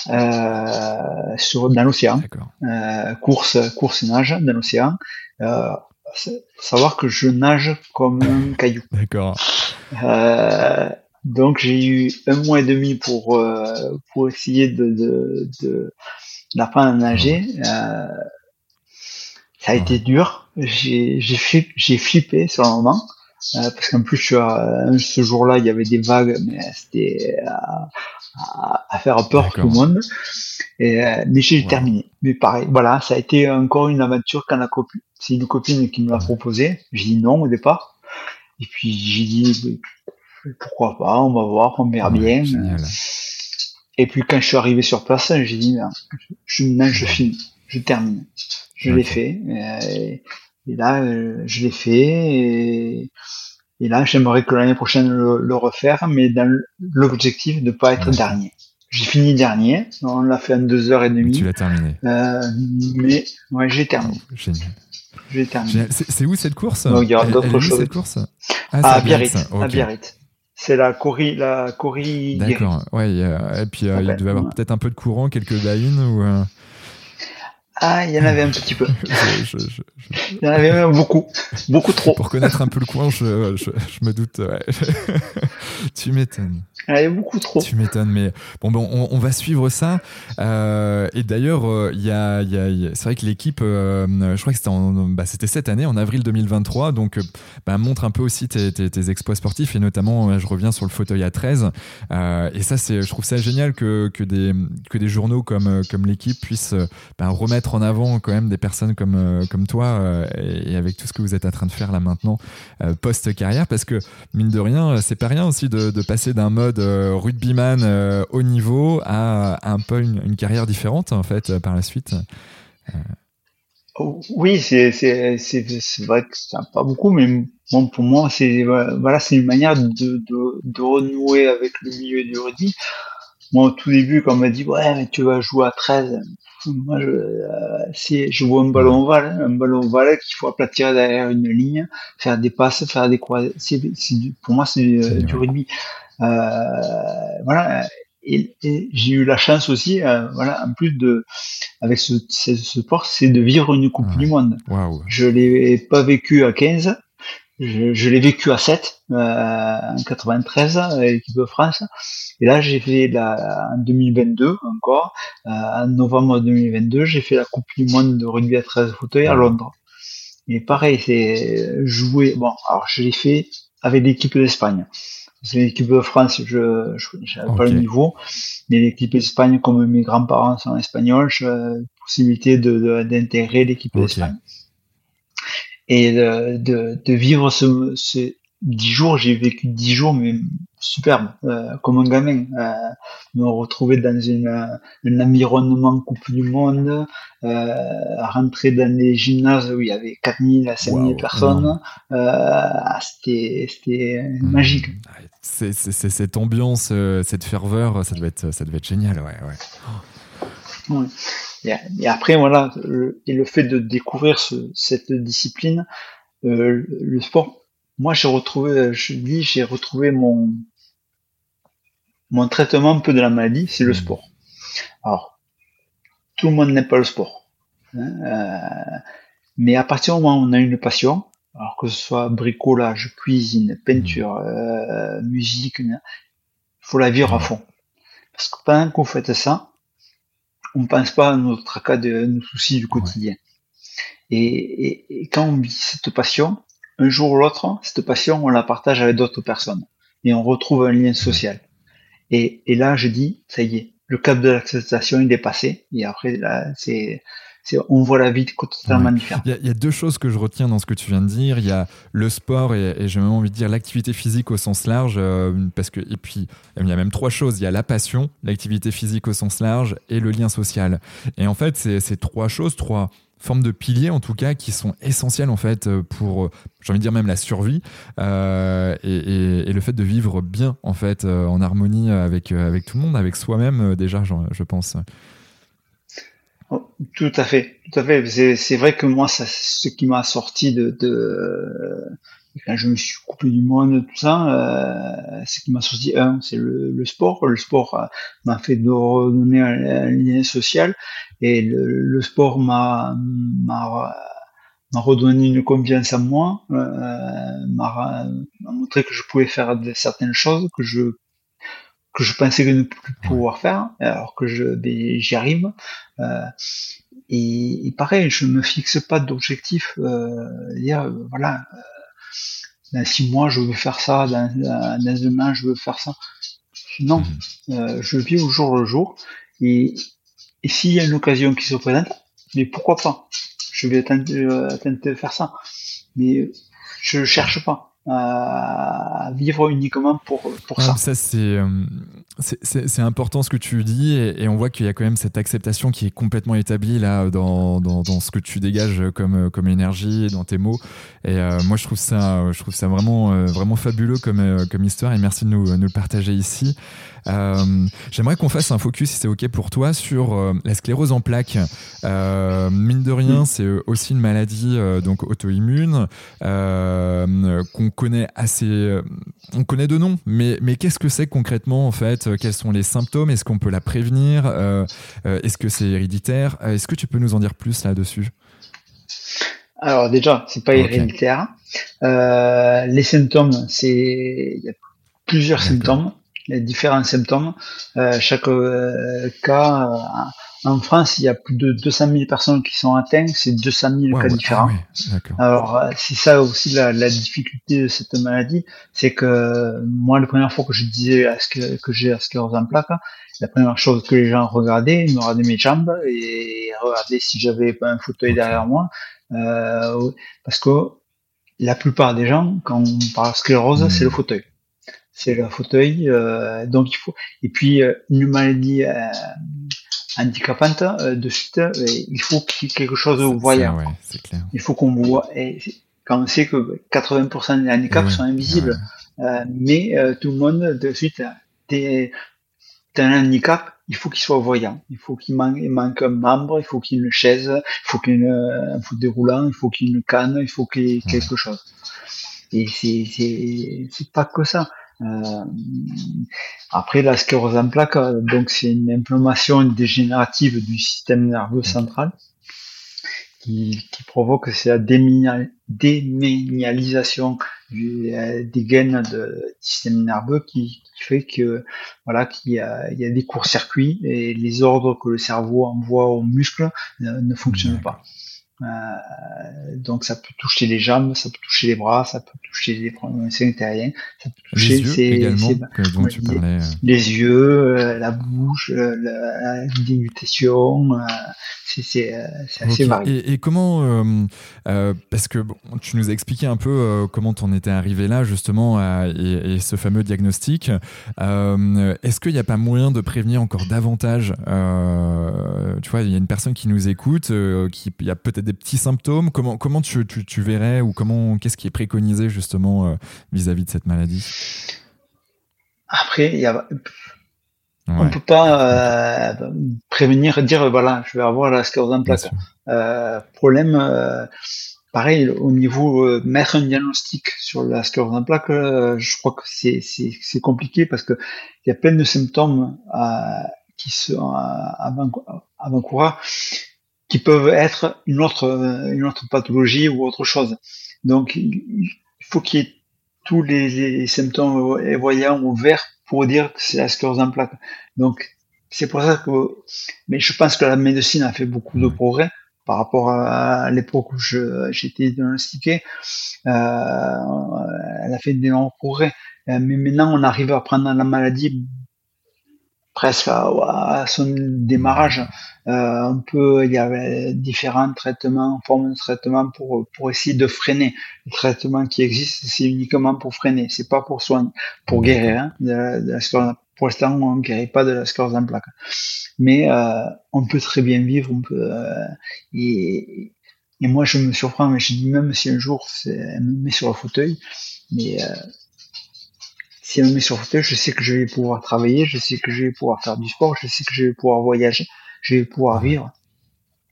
euh, sur dans l'océan. Euh, course, course nage dans l'océan. Euh, savoir que je nage comme un caillou. D'accord. Euh, donc j'ai eu un mois et demi pour euh, pour essayer de de, de d'apprendre à nager. Euh, ça a été dur. J'ai j'ai flippé, j'ai flippé sur le moment euh, parce qu'en plus euh, ce jour-là il y avait des vagues, mais c'était à, à, faire peur tout le monde. Et, euh, mais j'ai terminé. Mais pareil, voilà, ça a été encore une aventure quand la copine, c'est une copine qui me l'a proposé. J'ai dit non au départ. Et puis j'ai dit pourquoi pas, on va voir, on verra bien. Et puis quand je suis arrivé sur place, j'ai dit, je, maintenant je finis, je termine. Je l'ai fait. Et, là, euh, je l'ai fait. Et, là, j'aimerais que l'année prochaine le, refaire, mais dans l'objectif de pas être dernier. J'ai fini dernier, on l'a fait en deux heures et demie. Tu l'as terminé. Euh, mais ouais, j'ai terminé. Génial. J'ai terminé. C'est où cette course? Il y aura d'autres choses. Cette course? Ah, à Biarritz. À Biarritz. C'est la Cori, la Cori. D'accord. Ouais. et puis euh, il devait y avoir peut-être un peu de courant, quelques lines ou. Euh... Ah, il y en avait un petit peu. je, je, il y en avait même beaucoup, beaucoup trop. Pour connaître un peu le coin, je, me doute. Ouais. tu m'étonnes. Il y avait beaucoup trop. Tu m'étonnes, mais bon, bon on, on, va suivre ça. Euh, et d'ailleurs, euh, y a, y a c'est vrai que l'équipe, euh, je crois que c'était, bah, c'était cette année, en avril 2023, donc bah, montre un peu aussi tes, tes, tes, exploits sportifs et notamment, je reviens sur le fauteuil à 13. et ça, c'est, je trouve ça génial que, que des que des journaux comme comme l'équipe puissent bah, remettre mettre en avant quand même des personnes comme, comme toi et, avec tout ce que vous êtes en train de faire là maintenant, post-carrière, parce que mine de rien, c'est pas rien aussi de, passer d'un mode rugbyman haut niveau à, un peu une, carrière différente en fait par la suite. Oui, c'est vrai que c'est pas beaucoup, mais bon pour moi c'est voilà c'est une manière de, de renouer avec le milieu du rugby. Moi au tout début quand on m'a dit ouais mais tu vas jouer à 13, moi je euh, si je vois un ballon ovale, un ballon ovale qu'il faut aplatir derrière une ligne, faire des passes, faire des croises, c'est pour moi c'est du rugby. Euh, voilà et, j'ai eu la chance aussi, euh, voilà, en plus de, avec ce, ce, sport, c'est de vivre une Coupe du Monde. Je l'ai pas vécu à 15, je, je l'ai vécu à 7, euh, en 93, avec l'équipe de France. Et là, j'ai fait la, en 2022 encore, euh, en novembre 2022, j'ai fait la Coupe du Monde de rugby à 13 fauteuils à Londres. Et pareil, c'est jouer, bon, alors je l'ai fait avec l'équipe d'Espagne. C'est l'équipe de France, je n'avais pas le niveau. Mais l'équipe d'Espagne, comme mes grands-parents sont espagnols, j'ai possibilité d'intégrer de, l'équipe d'Espagne. Et de, de, de, vivre ce, ce, dix jours, j'ai vécu dix jours, mais superbe, euh, comme un gamin. Euh, me retrouver dans une, un environnement Coupe du Monde, euh, rentrer dans des gymnases où il y avait 4000 à 5000 personnes, euh, c'était, mmh. magique. C'est, cette ambiance, euh, cette ferveur, ça devait être, ça devait être génial, ouais, ouais. ouais. Et, et, après, voilà, le, et le fait de découvrir ce, cette discipline, euh, le sport moi j'ai retrouvé, je dis, j'ai retrouvé mon mon traitement un peu de la maladie, c'est le mmh. sport. Alors, tout le monde n'aime pas le sport, hein, euh, mais à partir du moment où on a une passion, alors que ce soit bricolage, cuisine, peinture, mmh. euh, musique, il faut la vivre à fond. Parce que pendant qu'on fait ça, on ne pense pas à notre tracas, de nos soucis du quotidien. Et, et, et, quand on vit cette passion, un jour ou l'autre, cette passion, on la partage avec d'autres personnes. Et on retrouve un lien social. Et, et là, je dis, ça y est, le cap de l'acceptation est dépassé. Et après, là, c'est, on voit la vie totalement différente. Il y, a, deux choses que je retiens dans ce que tu viens de dire. Il y a le sport et, et j'ai même envie de dire l'activité physique au sens large. Euh, parce que, et puis, il y a même trois choses. Il y a la passion, l'activité physique au sens large et le lien social. Et en fait, c'est ces trois choses, trois forme de piliers en tout cas qui sont essentiels en fait pour euh, j'ai envie de dire même la survie euh, et, le fait de vivre bien en fait euh, en harmonie avec avec tout le monde avec soi-même déjà je, pense tout à fait tout à fait c'est vrai que moi ça ce qui m'a sorti de, de quand je me suis coupé du monde, tout ça, euh, ce qui m'a sorti, un, c'est le, sport. Le sport euh, m'a fait de redonner un, lien social et le, sport m'a m'a redonné une confiance en moi, euh, m'a montré que je pouvais faire certaines choses que je que je pensais que ne plus pouvoir faire, alors que je ben, j'y arrive. Euh, et, et, pareil, je me fixe pas d'objectif. Euh, dire voilà dans six mois je veux faire ça, dans, dans demain je veux faire ça. Non, mhm. euh, je vis au jour le jour et, et s'il y a une occasion qui se présente, mais pourquoi pas? Je vais tenter, euh, tenter de faire ça, mais je cherche pas à vivre uniquement pour, pour ça. Ça, euh, c'est, c'est, important ce que tu dis et, on voit qu'il y a quand même cette acceptation qui est complètement établie là dans, dans, dans ce que tu dégages comme, comme énergie dans tes mots. Et euh, moi, je trouve ça, je trouve ça vraiment, euh, vraiment fabuleux comme, comme histoire et merci de nous, nous le partager ici. Euh, j'aimerais qu'on fasse un focus, si c'est OK pour toi, sur euh, la sclérose en plaques. Euh, mine de rien, c'est aussi une maladie donc auto-immune qu'on connaît assez. on connaît de nom, mais, mais qu'est-ce que c'est concrètement en fait? Quels sont les symptômes? Est-ce qu'on peut la prévenir? Est-ce que c'est héréditaire? Est-ce que tu peux nous en dire plus là-dessus alors déjà, c'est pas héréditaire. les symptômes, c'est il y a plusieurs symptômes les différents symptômes. Euh, chaque euh, cas en France, il y a plus de 200 000 personnes qui sont atteintes, c'est 200 000 cas différents. Ah Alors, euh, c'est ça aussi la, la, difficulté de cette maladie, c'est que moi, la première fois que je disais à ce que, que j'ai la sclérose en plaques, la première chose que les gens regardaient, ils me regardaient mes jambes et regardaient si j'avais pas un fauteuil derrière moi, euh, parce que la plupart des gens, quand on parle sclérose, hmm. c'est le fauteuil c'est le fauteuil. Euh, donc il faut. Et puis euh, une maladie euh, handicapante, de suite, il faut qu'il y ait quelque chose de voyant. Il faut qu'on voit. Et quand on sait que 80% des handicaps sont invisibles, mais tout le monde de suite, t'es un handicap, il faut qu'il soit voyant. Il faut qu'il manque, manque, un membre, il faut qu'il y ait une chaise, il faut qu'il y ait un fauteuil roulant, il faut qu'il y ait une canne, il faut qu'il y ait quelque chose. Et c'est c'est pas que ça. Euh, après, la sclérose en plaques, donc c'est une inflammation dégénérative du système nerveux central qui, qui provoque la déménialisation euh, des gaines de, du système nerveux qui, qui fait que voilà qu'il y a, il y a des courts-circuits et les ordres que le cerveau envoie aux muscles ne fonctionnent pas. Euh, donc ça peut toucher les jambes, ça peut toucher les bras, ça peut toucher les intérieurs, ça peut toucher les yeux également, dont tu parlais. Euh. les yeux, euh, la bouche, la dénutrition, c'est assez varié. Et, et comment, parce que bon, tu nous as expliqué un peu comment tu en étais arrivé là justement et, et, ce fameux diagnostic. Est-ce qu'il n'y a pas moyen de prévenir encore davantage Tu vois, il y a une personne qui nous écoute, qui il y a peut-être des petits symptômes Comment, comment tu, tu, tu verrais ou comment qu'est-ce qui est préconisé justement euh, vis-à-vis de cette maladie? Après, il y a, on peut pas euh, prévenir, dire voilà, je vais avoir la sclérose en plaques. Euh, problème, euh, pareil, au niveau mettre un diagnostic sur la sclérose en plaques, je crois que c'est c'est compliqué parce que il y a plein de symptômes qui sont avant-coureurs qui peuvent être une autre, une autre pathologie ou autre chose. Donc, il faut qu'il y ait tous les, symptômes voyants ou verts pour dire que c'est la sclérose en plaques. Donc, c'est pour ça que, mais je pense que la médecine a fait beaucoup de progrès par rapport à l'époque où été diagnostiqué. Euh, elle a fait d'énormes progrès. Euh, mais maintenant, on arrive à prendre la maladie presque à, son démarrage, euh, on peut, il y avait différents traitements, formes de traitement pour pour essayer de freiner. Le traitement qui existe, c'est uniquement pour freiner, c'est pas pour soigner, pour guérir. Hein, de, la Pour l'instant, on ne guérit pas de la sclérose en plaques, mais euh, on peut très bien vivre. On peut euh, et, et moi, je me surprends, mais je dis même si un jour, elle me met sur le fauteuil, mais euh, si me met sur le fauteuil, je sais que je vais pouvoir travailler, je sais que je vais pouvoir faire du sport, je sais que je vais pouvoir voyager, je vais pouvoir vivre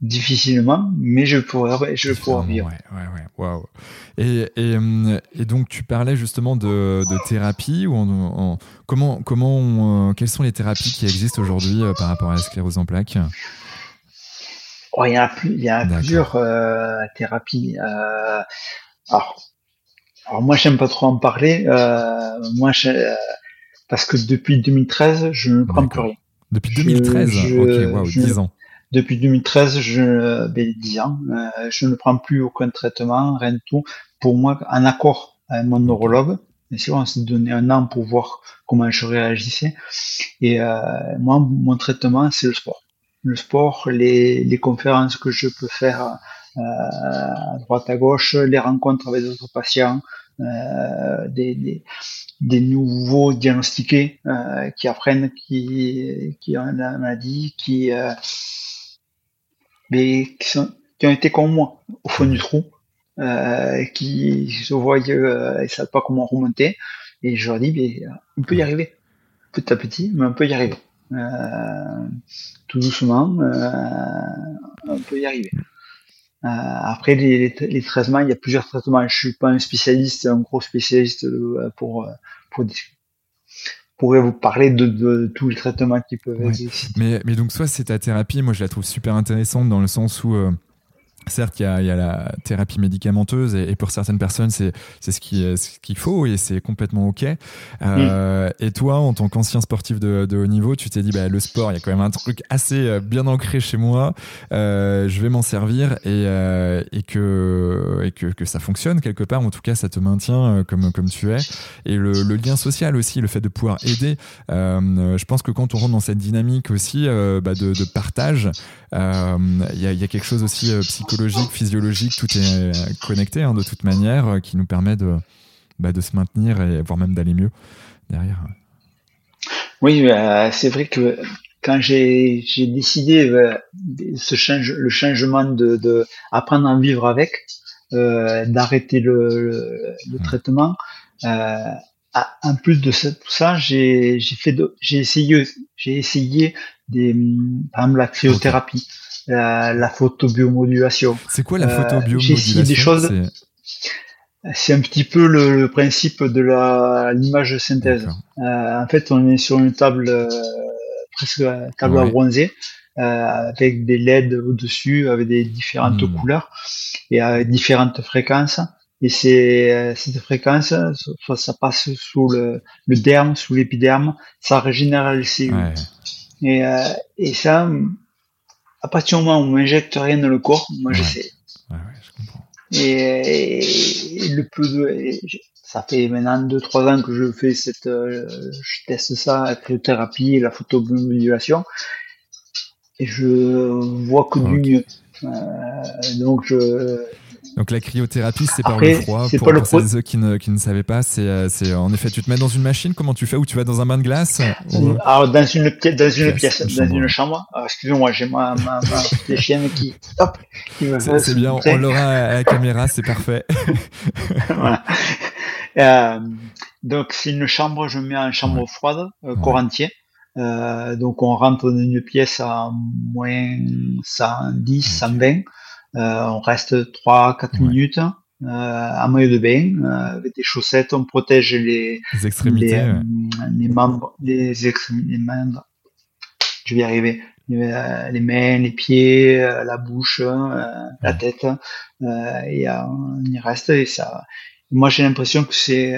difficilement, mais je pourrais, je vais pouvoir vivre. Ouais, ouais, ouais. Wow. Et, et, euh, et, donc tu parlais justement de, de thérapie ou en, comment, comment, euh, quelles sont les thérapies qui existent aujourd'hui euh, par rapport à la sclérose en plaques? Oh, Il y a, il y a plusieurs thérapies. alors, alors moi, j'aime pas trop en parler. Euh, moi, parce que depuis 2013, je ne prends plus rien. Depuis 2013 Ok, wow, 10 ans. Depuis 2013, je, ben, 10 ans, euh, je ne prends plus aucun traitement, rien du tout. Pour moi, en accord avec mon neurologue, bien sûr, on s'est donné un an pour voir comment je réagissais. Et euh, moi, mon traitement, c'est le sport. Le sport, les, les conférences que je peux faire euh, à droite à gauche, les rencontres avec d'autres patients, euh, des, des, des, nouveaux diagnostiqués euh, qui apprennent qui, qui ont la maladie, qui, mais qui, sont, qui ont été comme moi au fond du trou, euh, qui se voient euh, et savent pas comment remonter. Et je leur dis, mais, on peut y arriver, petit à petit, mais on peut y arriver. Euh, tout doucement, on peut y arriver. Euh, après les, les, traitements, il y a plusieurs traitements. Je suis pas un spécialiste, un gros spécialiste euh, pour euh, pour pourrais vous parler de, de, tous les traitements qui peuvent exister. Mais, mais donc soit c'est ta thérapie, moi je la trouve super intéressante dans le sens où Certes, il y, a, il y a, la thérapie médicamenteuse et, pour certaines personnes, c'est ce qu'il ce qu'il faut et c'est complètement OK. Euh, Et toi, en tant qu'ancien sportif de, de, haut niveau, tu t'es dit, bah, le sport, il y a quand même un truc assez euh, bien ancré chez moi. Euh, je vais m'en servir et, euh, et, que, et que, que, ça fonctionne quelque part. En tout cas, ça te maintient euh, comme, comme tu es. Et le, le lien social aussi, le fait de pouvoir aider. je pense que quand on rentre dans cette dynamique aussi bah, de, de, partage, il y a, y, a, quelque chose aussi psychologique psychologique, physiologique, tout est euh, connecté hein, de toute manière, euh, qui nous permet de, bah, de se maintenir et voire même d'aller mieux derrière. Oui, euh, c'est vrai que quand j'ai décidé ce change, le changement de, de, apprendre à vivre avec, d'arrêter le, le, traitement, en plus de ça, tout ça, j'ai fait j'ai essayé j'ai essayé des par exemple la cryothérapie la, la photobiomodulation. C'est quoi la euh, photobiomodulation des choses. C'est un petit peu le, principe de l'image de synthèse. Euh, en fait, on est sur une table euh, presque table à bronzer. Euh, avec des LED au-dessus, avec des différentes hmm. couleurs et avec différentes fréquences. Et c'est cette fréquence, ça passe sous le, le derme, sous l'épiderme, ça régénère les cellules. Et, et ça, à partir du moment où on m'injecte rien dans le corps, moi je sais. Ouais, je comprends. Et, le plus de, ça fait maintenant 2-3 ans que je fais cette, euh, je teste ça, la cryothérapie, la photobomodulation, et je vois que du mieux. Euh, donc je, donc la cryothérapie, c'est par le froid. Pour, pour ceux qui ne, qui ne savaient pas, c'est, euh, c'est en effet, tu te mets dans une machine, comment tu fais? Ou tu vas dans un bain de glace Alors dans une, dans une pièce, dans une chambre. Excusez-moi, j'ai ma, ma, ma chienne qui, hop, qui me C'est bien, on l'aura à la caméra, c'est parfait. voilà. Euh, donc c'est une chambre, je mets en chambre froide, euh, entier. Euh, donc on rentre dans une pièce à moins 110, 120. Euh, on reste 3-4 minutes euh, à maillot de bain euh, avec des chaussettes. On protège les, extrémités, les, membres, les extrémités, Je vais y arriver. Les, mains, les pieds, la bouche, la tête, et on y reste et ça. Moi, j'ai l'impression que c'est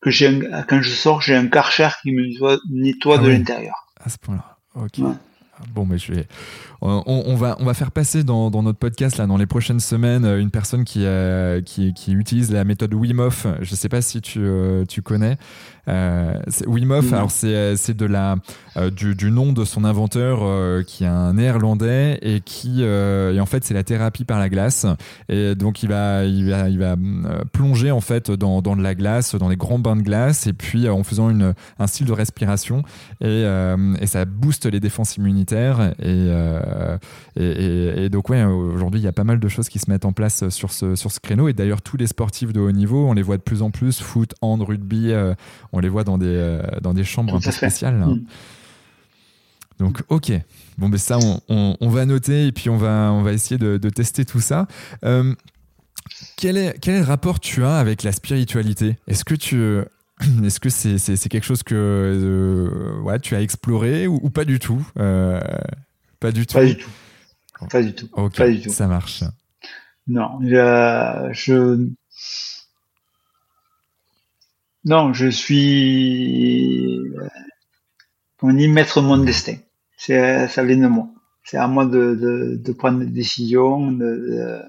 que j'ai quand je sors, j'ai un karcher qui me nettoie, ah de l'intérieur. À ce point-là. Ok. Bon, mais je vais. On, va, on va faire passer dans, notre podcast là dans les prochaines semaines euh, une personne qui, euh, qui, qui, utilise la méthode Wim Hof. Je ne sais pas si tu, euh, tu connais. Euh, Wim Hof, alors c'est c'est de la du, du, nom de son inventeur qui est un néerlandais et qui et en fait c'est la thérapie par la glace et donc il va il va il va plonger en fait dans, dans de la glace dans des grands bains de glace et puis en faisant une un style de respiration et, et ça booste les défenses immunitaires et euh, et, donc, ouais, aujourd'hui, il y a pas mal de choses qui se mettent en place sur ce, sur ce créneau. Et d'ailleurs, tous les sportifs de haut niveau, on les voit de plus en plus, foot, hand, rugby, euh, on les voit dans des, euh, dans des chambres un peu spéciales. Mm. Donc, ok. Bon, ben ça, on, on, va noter et puis on va, on va essayer de, de tester tout ça. quel, est, quel est le rapport tu as avec la spiritualité? Est-ce que tu, est-ce que c'est, quelque chose que ouais, tu as exploré ou, ou pas du tout pas du tout? Pas du tout. Pas du tout. pas du tout. Ça marche. Non, je, non, je suis, on dit maître mon destin. C'est, ça vient de moi. C'est à moi de, de, de prendre des décisions, de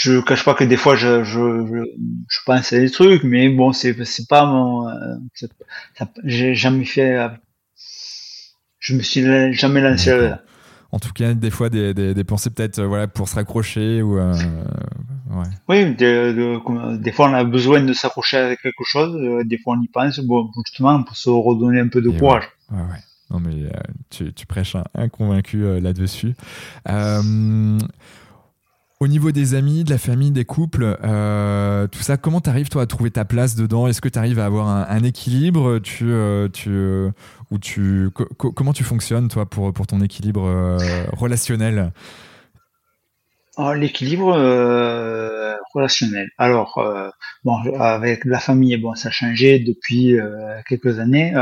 je cache pas que des fois je, je, je, pense à des trucs, mais bon, c'est c'est pas mon, euh, j'ai jamais fait, euh, je me suis jamais lancé. En tout cas, des fois des, des, des pensées peut-être euh, voilà pour se raccrocher ou ouais. Oui, des, des fois on a besoin de s'accrocher à quelque chose, des fois on y pense, bon justement pour se redonner un peu de courage. Ouais, ouais. Non mais tu, tu prêches un, convaincu là-dessus. Au niveau des amis, de la famille, des couples, euh, tout ça, comment t'arrives toi à trouver ta place dedans? Est-ce que tu arrives à avoir un, équilibre? Tu, euh, tu, euh, ou tu, comment tu fonctionnes toi pour pour ton équilibre relationnel? Ah, L'équilibre relationnel. Alors, bon, avec la famille, bon, ça a changé depuis quelques années,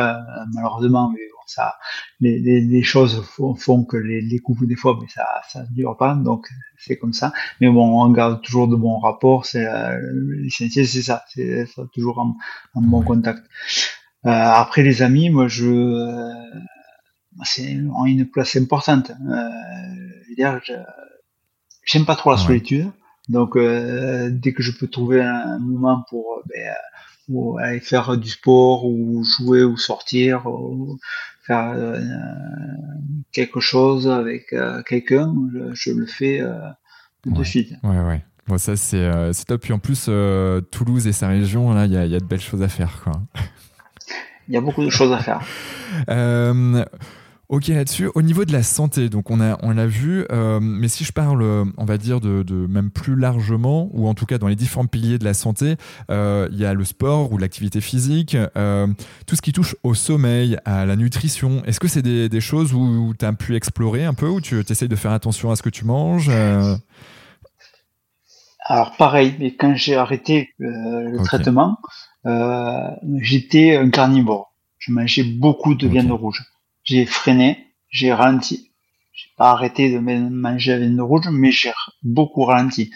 malheureusement. Ça, les, les, choses font, que les, les coups des fois, mais ça, ça dure pas, donc c'est comme ça. Mais bon, on garde toujours de bons rapports. C'est euh, l'essentiel, c'est ça, c'est toujours un, un, bon contact. Euh, après les amis, moi je, euh, c'est une place importante. Euh, j'aime pas trop la solitude. Donc, euh, dès que je peux trouver un moment pour, ben, ou aller faire du sport ou jouer ou sortir ou faire euh, quelque chose avec euh, quelqu'un, je, le fais euh, de suite. Ouais, ouais. Bon, ça, c'est top. Puis en plus, Toulouse et sa région, là, il y a, y a, de belles choses à faire. Quoi. Il y a beaucoup de choses à faire. Ok là-dessus. Au niveau de la santé, donc on a on l'a vu, euh, mais si je parle, on va dire de, de, même plus largement, ou en tout cas dans les différents piliers de la santé, euh, il y a le sport ou l'activité physique, euh, tout ce qui touche au sommeil, à la nutrition. Est-ce que c'est des, des, choses où, tu as pu explorer un peu, où tu essayes de faire attention à ce que tu manges Alors pareil, mais quand j'ai arrêté le traitement, j'étais un carnivore. Je mangeais beaucoup de viande rouge j'ai freiné, j'ai ralenti. J'ai pas arrêté de manger la viande rouge, mais j'ai beaucoup ralenti.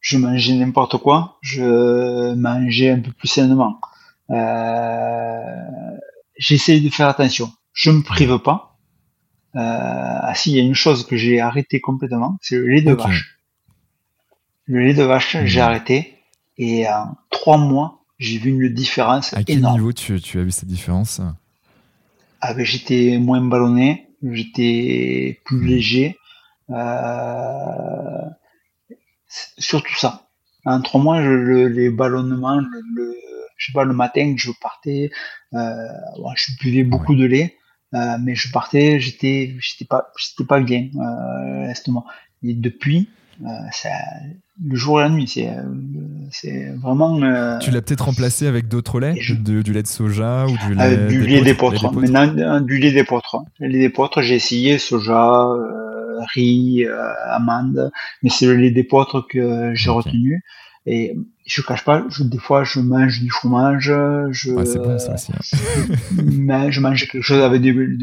Je mangeais n'importe quoi, je mangeais un peu plus sainement. Euh, J'essaye de faire attention. Je me prive pas. Euh, ah si, il y a une chose que j'ai arrêté complètement, c'est le lait de vache. Le lait de vache, j'ai arrêté. Et en trois mois, j'ai vu une différence à quel niveau tu, tu as vu cette différence? Ah j'étais moins ballonné, j'étais plus léger, euh, surtout ça. En trois mois, je, les ballonnements, le, je sais pas, le matin, je partais, euh, je buvais beaucoup de lait, euh, mais je partais, j'étais, j'étais pas, j'étais pas bien, euh, Et depuis, euh, ça, le jour et la nuit. C'est, euh, c'est vraiment. Euh, tu l'as peut-être remplacé avec d'autres laits, du lait de soja ou du lait, du lait d'épeautre. Maintenant, du lait d'épeautre. Le lait d'épeautre, j'ai essayé soja, euh, riz, amande, mais c'est le lait d'épeautre que j'ai retenu. Et je cache pas, je, des fois, je mange du fromage. Je, c'est bon ça aussi. Hein. je mange quelque chose avec du,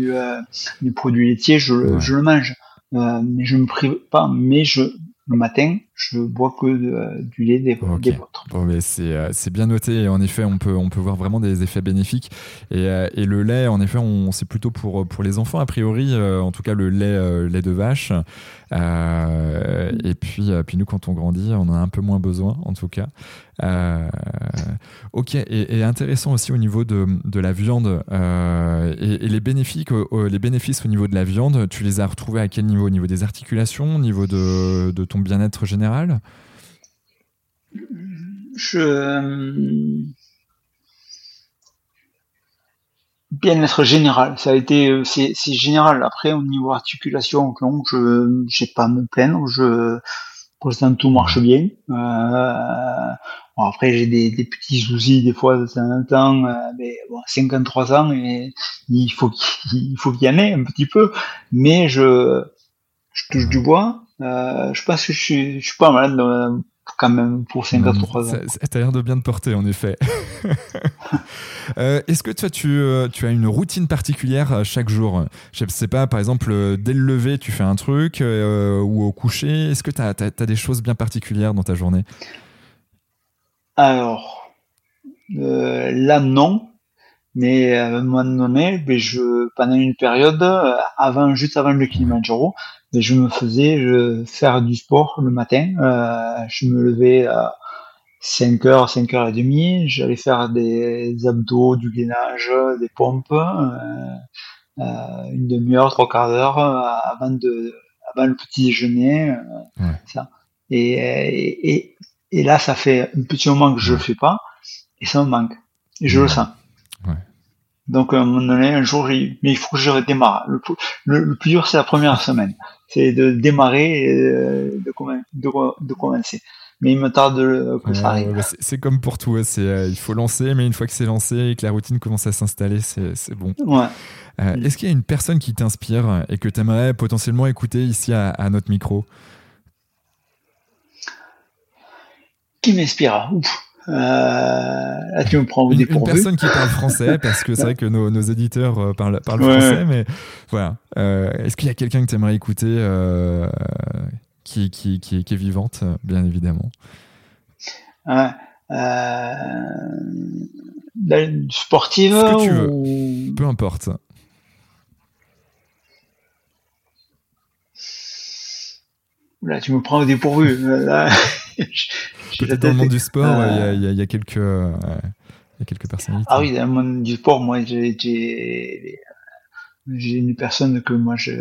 du, produits laitiers, je, je le mange. mais je me prive pas, mais je le matin, je bois que euh, du lait des, okay. Bon, mais euh, c'est, bien noté. Et en effet, on peut, on peut voir vraiment des effets bénéfiques. Et, euh, et le lait, en effet, on, c'est plutôt pour, pour les enfants, a priori. en tout cas, le lait, lait de vache. et puis, puis nous, quand on grandit, on en a un peu moins besoin, en tout cas. ok. Et, intéressant aussi au niveau de, de la viande et, les, bénéfices, les bénéfices au niveau de la viande, tu les as retrouvés à quel niveau? Au niveau des articulations? Au niveau de, de ton bien-être général? Je. Bien-être général, ça a été, c'est, général. Après, au niveau articulation, je, j'ai pas à me plaindre. Je, pour l'instant, tout marche bien. Euh, après, j'ai des, petits soucis des fois de temps en temps. Euh, mais bon, 53 ans, et il faut qu'il, qu'il y en ait un petit peu. Mais je, je touche du bois. Euh, je pense que je suis, je suis pas malade euh, quand même pour 53 ans. T'as l'air de bien te porter en effet. euh, Est-ce que toi tu, tu as une routine particulière chaque jour? Je sais pas, par exemple, dès le lever tu fais un truc ou au coucher. Est-ce que tu as, as, des choses bien particulières dans ta journée? Alors, là non. Mais à un moment donné, ben je, pendant une période, avant, juste avant le Kilimanjaro, je me faisais je, faire du sport le matin. Euh, je me levais à 5h, 5h30, j'allais faire des abdos, du gainage, des pompes, euh, euh, une demi-heure, trois quarts d'heure avant, de, avant le petit déjeuner. Ça. Et, et, et, là, ça fait un petit moment que je le fais pas, et ça me manque. Et je le sens. Donc à un moment donné, un jour, mais il faut que je redémarre. Le, le plus dur, c'est la première semaine c'est de démarrer et de, de, commencer. Mais il me tarde que ça arrive. c'est comme pour tout, c'est, euh, il faut lancer, mais une fois que c'est lancé et que la routine commence à s'installer, c'est, bon. Ouais. Euh, est-ce qu'il y a une personne qui t'inspire et que tu aimerais potentiellement écouter ici à, notre micro? Qui m'inspire? Là, tu me prends une, une personne qui parle français, parce que c'est vrai que nos, nos éditeurs parlent, parlent français, mais voilà. Est-ce qu'il y a quelqu'un que tu aimerais écouter qui, qui, qui, qui, est vivante, bien évidemment? Sportive Ce que tu veux. Peu importe. Là, tu me prends au dépourvu. Peut-être dans le monde du sport, euh, il y, a, quelques, y a quelques personnalités. Ah oui, dans le monde du sport, moi, j'ai une personne que moi je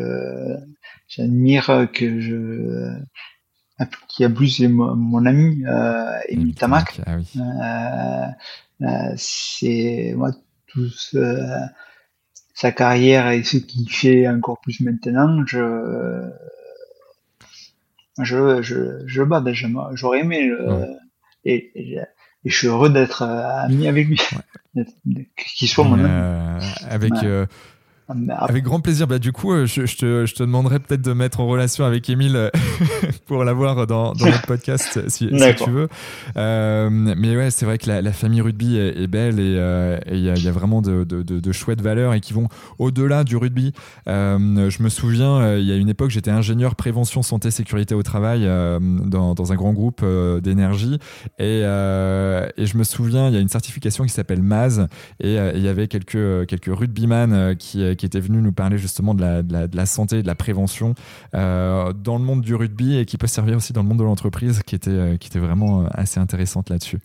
j'admire, que je qui a plus c'est mon, ami euh, Emile Tamac. Ah oui. euh, euh, c'est moi tout sa carrière et ce qu'il fait encore plus maintenant, je je, je, je bats déjà. J'aurais aimé le, et, et, je suis heureux d'être ami avec lui, qu'il soit mon ami. Euh, avec euh, avec grand plaisir. Bah, du coup, euh, je, je, te, je te, demanderai peut-être de mettre en relation avec Émile euh, pour l'avoir dans, dans notre podcast si, si, tu veux. Euh, mais ouais, c'est vrai que la, la, famille rugby est, est belle et il euh, y, a, y, a, vraiment de, de, de, de, chouettes valeurs et qui vont au-delà du rugby. je me souviens, il y a une époque, j'étais ingénieur prévention santé sécurité au travail dans, dans, un grand groupe d'énergie et, et je me souviens, il y a une certification qui s'appelle MAZ et il y avait quelques, quelques rugbyman qui qui était venu nous parler justement de la, de la, santé de la prévention euh, dans le monde du rugby et qui peut servir aussi dans le monde de l'entreprise, qui était, euh, qui était vraiment euh, assez intéressante là-dessus.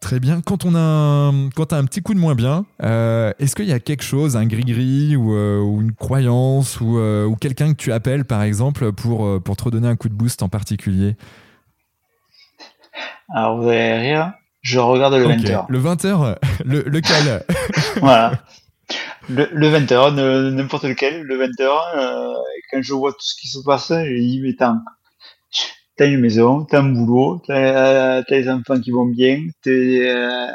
Très bien. Quand on a, quand as un petit coup de moins bien, est-ce qu'il y a quelque chose, un gris-gris ou, ou, une croyance ou, ou quelqu'un que tu appelles par exemple pour, pour te redonner un coup de boost en particulier? Alors vous allez rire, je regarde le 20h. Le 20h le, Lequel? Voilà. Le, le 20h, n'importe lequel, le 20h, euh, quand je vois tout ce qui se passe, je dis, mais tant, t'as une maison, t'as un boulot, t'as as les enfants qui vont bien, tes, euh,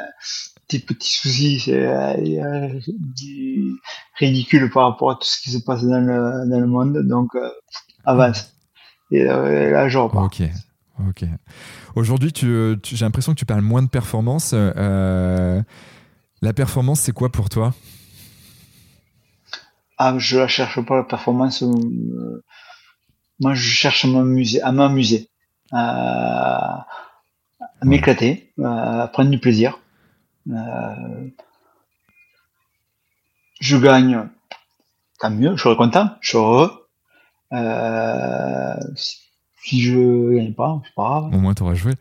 tes petits soucis, c'est euh, ridicule par rapport à tout ce qui se passe dans le, dans le monde, donc euh, avance. Et, là, je repars. Ok, ok. Aujourd'hui, tu, j'ai l'impression que tu parles moins de performance. Euh, la performance, c'est quoi pour toi? Ah, je la cherche pas la performance. Euh, moi, je cherche à m'amuser, à m'amuser, à, m'éclater, à prendre du plaisir. Euh, je gagne, tant mieux, je serai content, je suis heureux. Si je gagne pas, c'est pas grave. Au moins, t'aurais joué.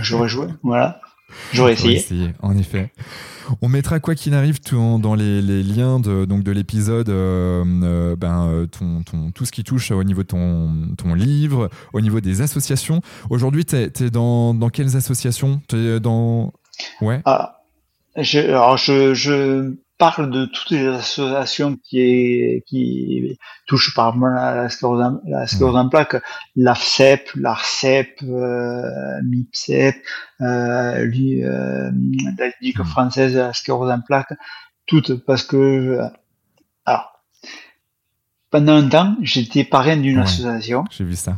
J'aurais joué, voilà. J'aurais essayé. essayé. En effet. On mettra quoi qu'il arrive dans les, liens de, donc de l'épisode, euh, euh, ben, euh, ton, ton, tout ce qui touche au niveau de ton, ton livre, au niveau des associations. Aujourd'hui, tu es, dans, dans quelles associations? Es dans... Ouais. Ah, je, alors je, je parle de toutes les associations qui, qui touchent par exemple la sclérose en plaques, l'AFCEP, l'ARCEP, euh, MIPCEP, euh, lui, euh, la Ligue française de la sclérose en plaques, toutes parce que alors pendant un temps j'étais parrain d'une association. J'ai vu ça.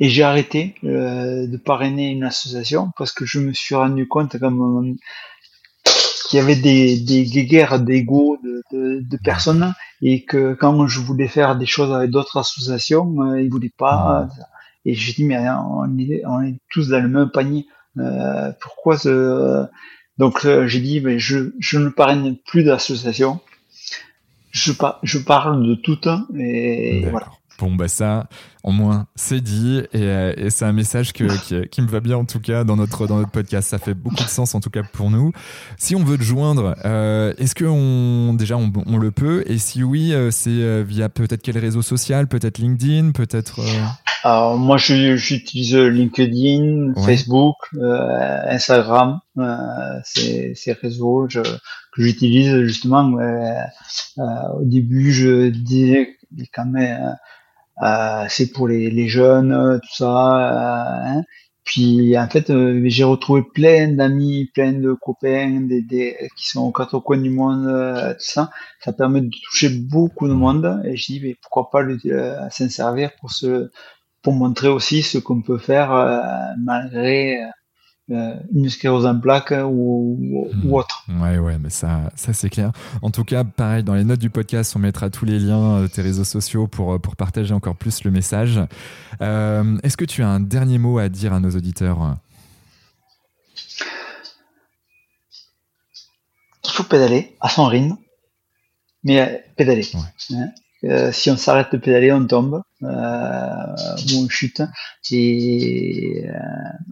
Et j'ai arrêté euh, de parrainer une association parce que je me suis rendu compte comme qu'il y avait des, des, guerres d'ego de, de, de, personnes et que quand je voulais faire des choses avec d'autres associations, euh, ils voulaient pas. Et j'ai dit mais on est, on est tous dans le même panier. Euh, pourquoi ce... Donc euh, j'ai dit mais je, je ne parraine plus d'associations. Je, je parle de toutes et voilà. Bon, bah ça, au moins, c'est dit. Et, euh, et c'est un message que, qui, qui, me va bien, en tout cas, dans notre, dans notre podcast. Ça fait beaucoup de sens, en tout cas, pour nous. Si on veut te joindre, euh, est-ce que on, déjà, on, on, le peut? Et si oui, euh, c'est euh, via peut-être quel réseau social? Peut-être LinkedIn? Peut-être. Alors, moi, j'utilise LinkedIn, Facebook, Instagram. ces, ces réseaux je, que j'utilise, justement. au début, je disais quand même euh, c'est pour les, les, jeunes, euh, tout ça. Euh, hein. Puis en fait, j'ai retrouvé plein d'amis, plein de copains, des, des, qui sont aux quatre coins du monde, tout ça. Ça permet de toucher beaucoup de monde. Et je dis, mais pourquoi pas s'en servir pour se pour montrer aussi ce qu'on peut faire malgré une sclérose en plaques ou, ou, hmm. autre. Ouais, ouais, mais ça, ça c'est clair. En tout cas, pareil, dans les notes du podcast, on mettra tous les liens de tes réseaux sociaux pour, pour partager encore plus le message. Euh, est-ce que tu as un dernier mot à dire à nos auditeurs? Il faut pédaler à son rythme, mais pédaler. Hein. Euh, si on s'arrête de pédaler, on tombe euh, ou on chute. Et euh,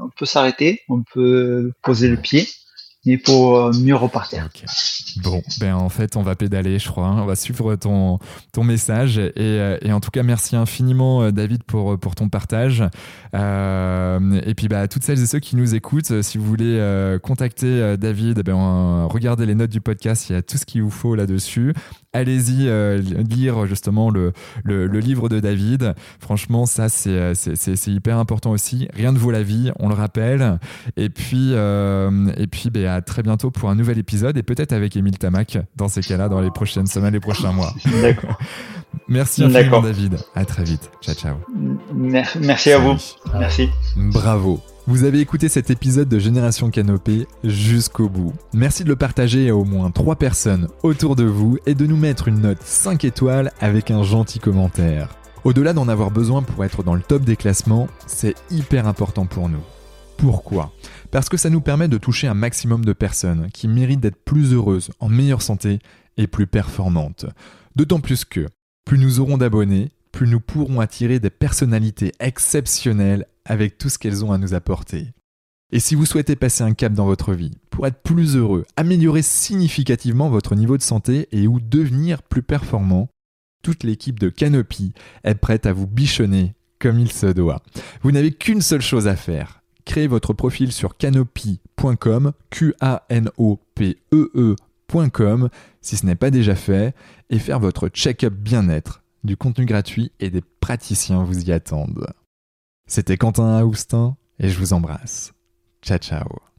on peut s'arrêter, on peut poser le pied, mais pour mieux repartir. Bon, ben en fait, on va pédaler, je crois. Hein. On va suivre ton, ton message. Et, et en tout cas, merci infiniment, David, pour, pour ton partage. Et puis, bah, à toutes celles et ceux qui nous écoutent, si vous voulez contacter David, ben, regardez les notes du podcast. Il y a tout ce qu'il vous faut là-dessus. Allez-y lire justement le, le, le, livre de David. Franchement, ça, c'est hyper important aussi. Rien ne vaut la vie, on le rappelle. Et puis, et puis ben, à très bientôt pour un nouvel épisode et peut-être avec Emile Tamac dans ces cas-là dans les prochaines semaines, les prochains mois. D'accord. Merci infiniment David. À très vite. Ciao ciao. Merci à vous. Merci. Bravo. Vous avez écouté cet épisode de Génération Canopée jusqu'au bout. Merci de le partager à au moins 3 personnes autour de vous et de nous mettre une note 5 étoiles avec un gentil commentaire. Au-delà d'en avoir besoin pour être dans le top des classements, c'est hyper important pour nous. Pourquoi? Parce que ça nous permet de toucher un maximum de personnes qui méritent d'être plus heureuses, en meilleure santé et plus performantes. D'autant plus que plus nous aurons d'abonnés, plus nous pourrons attirer des personnalités exceptionnelles avec tout ce qu'elles ont à nous apporter. Et si vous souhaitez passer un cap dans votre vie, pour être plus heureux, améliorer significativement votre niveau de santé et ou devenir plus performant, toute l'équipe de Canopy est prête à vous bichonner comme il se doit. Vous n'avez qu'une seule chose à faire, créer votre profil sur canopy.com, Q-A-N-O-P-E-E.com, si ce n'est pas déjà fait, et faire votre check-up bien-être. Du contenu gratuit et des praticiens vous y attendent. C'était Quentin Aoustin et je vous embrasse. Ciao ciao